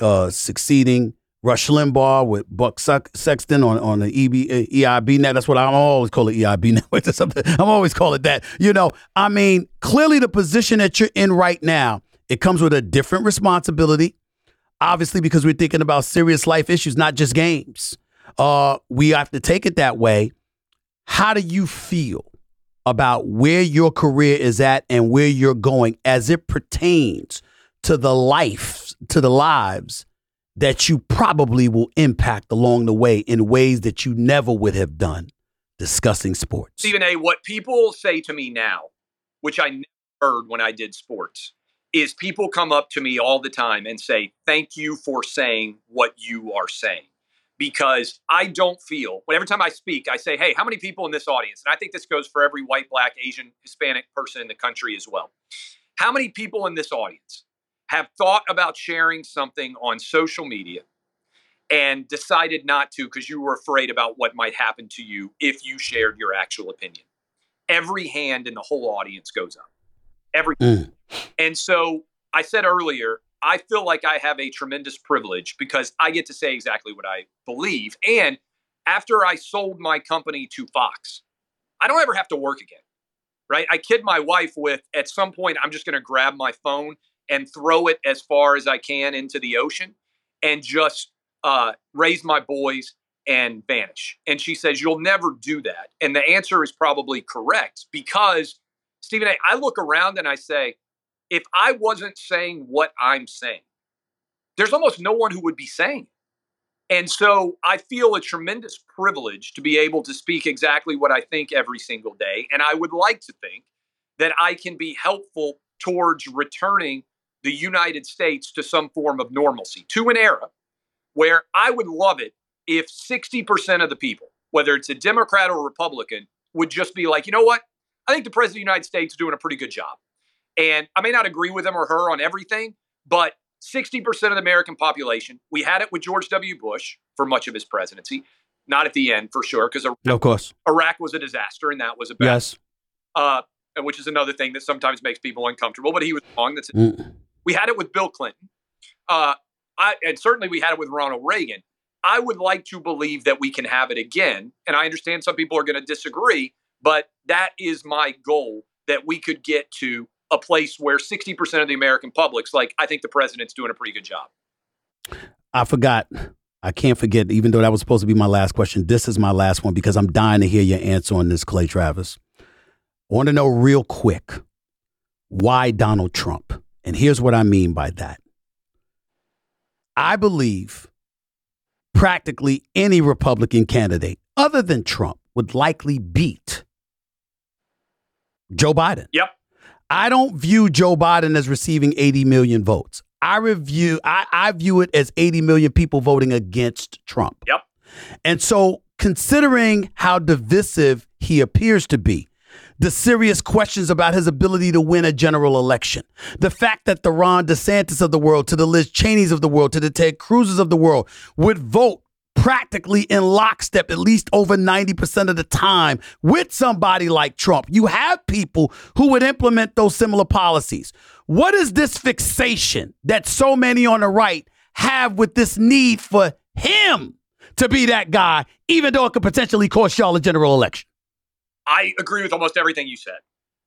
uh, succeeding Rush Limbaugh with Buck Sexton on, on the EB, EIB net. That's what I'm always call it EIB network or something. I'm always call it that. You know, I mean, clearly the position that you're in right now, it comes with a different responsibility obviously because we're thinking about serious life issues, not just games. Uh, we have to take it that way. How do you feel about where your career is at and where you're going as it pertains to the life, to the lives that you probably will impact along the way in ways that you never would have done discussing sports? Stephen A., what people say to me now, which I never heard when I did sports, is people come up to me all the time and say, Thank you for saying what you are saying. Because I don't feel, every time I speak, I say, Hey, how many people in this audience? And I think this goes for every white, black, Asian, Hispanic person in the country as well. How many people in this audience have thought about sharing something on social media and decided not to because you were afraid about what might happen to you if you shared your actual opinion? Every hand in the whole audience goes up. Every. Mm. And so I said earlier, I feel like I have a tremendous privilege because I get to say exactly what I believe. And after I sold my company to Fox, I don't ever have to work again. Right? I kid my wife with at some point I'm just going to grab my phone and throw it as far as I can into the ocean and just uh, raise my boys and vanish. And she says, You'll never do that. And the answer is probably correct because, Stephen A., I look around and I say, if I wasn't saying what I'm saying, there's almost no one who would be saying And so I feel a tremendous privilege to be able to speak exactly what I think every single day. And I would like to think that I can be helpful towards returning the United States to some form of normalcy, to an era where I would love it if 60% of the people, whether it's a Democrat or Republican, would just be like, you know what? I think the President of the United States is doing a pretty good job. And I may not agree with him or her on everything, but 60% of the American population, we had it with George W. Bush for much of his presidency. Not at the end, for sure, because of course Iraq was a disaster, and that was a bad. Yes. Uh, which is another thing that sometimes makes people uncomfortable. But he was wrong. That's mm. We had it with Bill Clinton, uh, I, and certainly we had it with Ronald Reagan. I would like to believe that we can have it again, and I understand some people are going to disagree, but that is my goal that we could get to a place where 60% of the American public's like, I think the president's doing a pretty good job. I forgot. I can't forget, even though that was supposed to be my last question. This is my last one because I'm dying to hear your answer on this, Clay Travis. I want to know real quick why Donald Trump? And here's what I mean by that. I believe practically any Republican candidate other than Trump would likely beat Joe Biden. Yep. I don't view Joe Biden as receiving 80 million votes. I review I, I view it as 80 million people voting against Trump. Yep. And so considering how divisive he appears to be, the serious questions about his ability to win a general election, the fact that the Ron DeSantis of the world, to the Liz Cheney's of the world, to the Ted Cruz's of the world would vote practically in lockstep at least over 90% of the time with somebody like Trump. You have people who would implement those similar policies. What is this fixation that so many on the right have with this need for him to be that guy, even though it could potentially cost y'all a general election? I agree with almost everything you said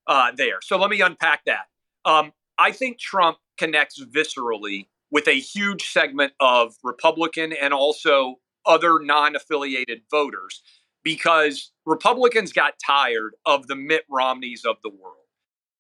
uh, there. So let me unpack that. Um, I think Trump connects viscerally with a huge segment of Republican and also other non affiliated voters because Republicans got tired of the Mitt Romneys of the world.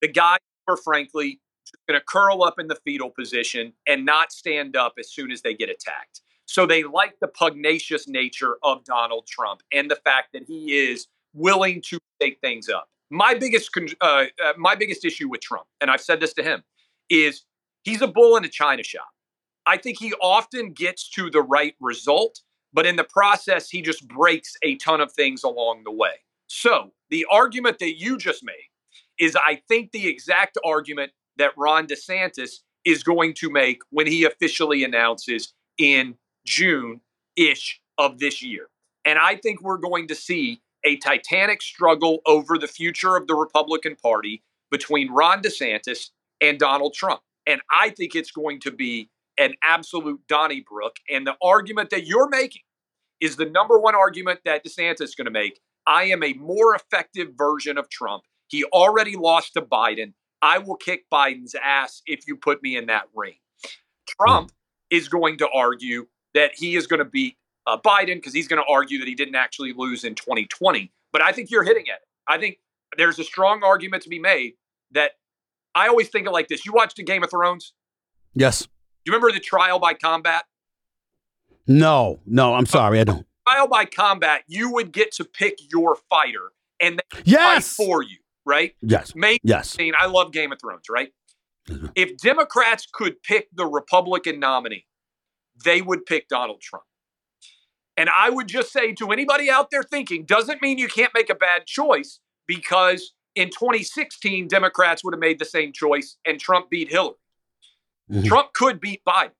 The guys were, frankly, going to curl up in the fetal position and not stand up as soon as they get attacked. So they like the pugnacious nature of Donald Trump and the fact that he is willing to take things up. My biggest uh, uh, my biggest issue with Trump, and I've said this to him, is he's a bull in a china shop. I think he often gets to the right result, but in the process, he just breaks a ton of things along the way. So the argument that you just made is, I think, the exact argument that Ron DeSantis is going to make when he officially announces in June ish of this year. And I think we're going to see a titanic struggle over the future of the Republican Party between Ron DeSantis and Donald Trump. And I think it's going to be an absolute Donnybrook. And the argument that you're making is the number one argument that DeSantis is going to make. I am a more effective version of Trump. He already lost to Biden. I will kick Biden's ass if you put me in that ring. Trump is going to argue that he is going to beat uh, Biden because he's going to argue that he didn't actually lose in 2020. But I think you're hitting it. I think there's a strong argument to be made that I always think of like this. You watched the Game of Thrones? Yes. Do you remember the trial by combat? No, no, I'm sorry, I don't. Trial by combat, you would get to pick your fighter and yes! fight for you, right? Yes. Make yes. Scene. I love Game of Thrones, right? Mm-hmm. If Democrats could pick the Republican nominee, they would pick Donald Trump. And I would just say to anybody out there thinking, doesn't mean you can't make a bad choice because in 2016, Democrats would have made the same choice and Trump beat Hillary. Mm-hmm. Trump could beat Biden.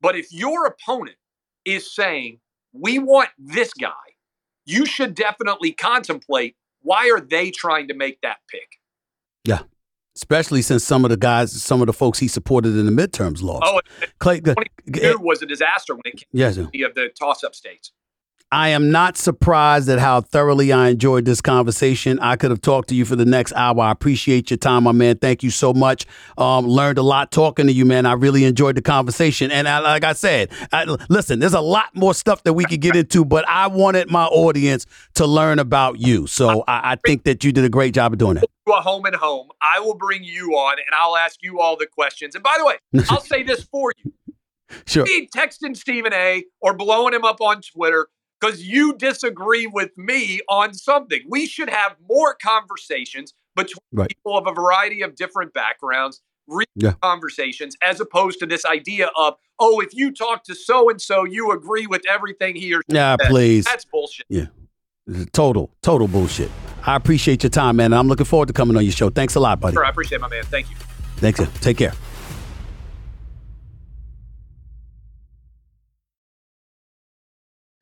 But if your opponent is saying, we want this guy, you should definitely contemplate why are they trying to make that pick? Yeah. Especially since some of the guys, some of the folks he supported in the midterms lost. Oh, Clay, it eh, was a disaster when it came yes, to the, of the toss-up states. I am not surprised at how thoroughly I enjoyed this conversation. I could have talked to you for the next hour. I appreciate your time, my man. Thank you so much. Um, learned a lot talking to you, man. I really enjoyed the conversation. And I, like I said, I, listen, there's a lot more stuff that we could get into, but I wanted my audience to learn about you. So I, I think that you did a great job of doing that. A home and home. I will bring you on and I'll ask you all the questions. And by the way, I'll say this for you. Sure. Be texting Stephen A or blowing him up on Twitter because you disagree with me on something. We should have more conversations between right. people of a variety of different backgrounds, real yeah. conversations, as opposed to this idea of, oh, if you talk to so and so, you agree with everything he or she Yeah, please. That's bullshit. Yeah. Total, total bullshit. I appreciate your time, man. I'm looking forward to coming on your show. Thanks a lot, buddy. Sure, I appreciate it, my man. Thank you. Thanks. You. Take care.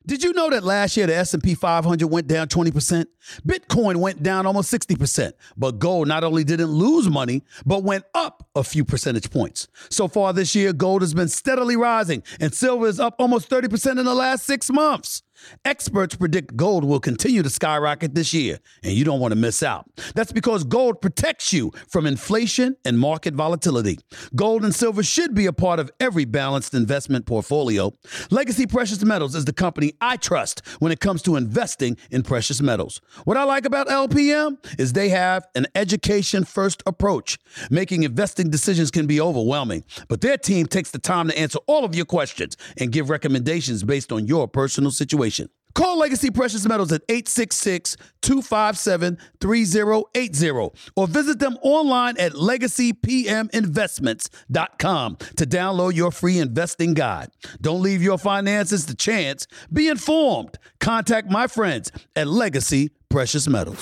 Did you know that last year the S&P 500 went down 20%? Bitcoin went down almost 60%, but gold not only didn't lose money, but went up a few percentage points. So far this year, gold has been steadily rising and silver is up almost 30% in the last 6 months. Experts predict gold will continue to skyrocket this year, and you don't want to miss out. That's because gold protects you from inflation and market volatility. Gold and silver should be a part of every balanced investment portfolio. Legacy Precious Metals is the company I trust when it comes to investing in precious metals. What I like about LPM is they have an education first approach. Making investing decisions can be overwhelming, but their team takes the time to answer all of your questions and give recommendations based on your personal situation. Call Legacy Precious Metals at 866 257 3080 or visit them online at legacypminvestments.com to download your free investing guide. Don't leave your finances to chance. Be informed. Contact my friends at Legacy Precious Metals.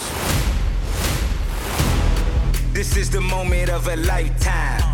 This is the moment of a lifetime.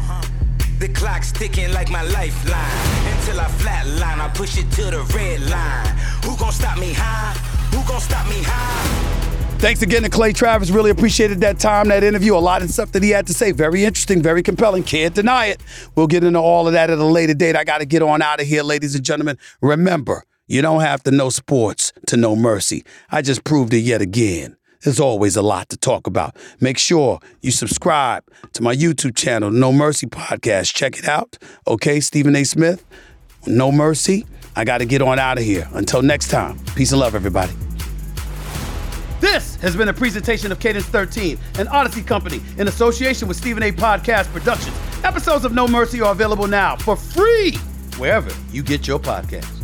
The clock's ticking like my lifeline. Until I flatline, I push it to the red line. Who gon' stop me high? Who gon' stop me high? Thanks again to Clay Travis. Really appreciated that time, that interview. A lot of stuff that he had to say. Very interesting, very compelling. Can't deny it. We'll get into all of that at a later date. I got to get on out of here, ladies and gentlemen. Remember, you don't have to know sports to know mercy. I just proved it yet again. There's always a lot to talk about. Make sure you subscribe to my YouTube channel, Know Mercy Podcast. Check it out. Okay, Stephen A. Smith, Know Mercy. I got to get on out of here. Until next time, peace and love, everybody. This has been a presentation of Cadence 13, an Audacy company in association with Stephen A. Podcast Productions. Episodes of Know Mercy are available now for free wherever you get your podcasts.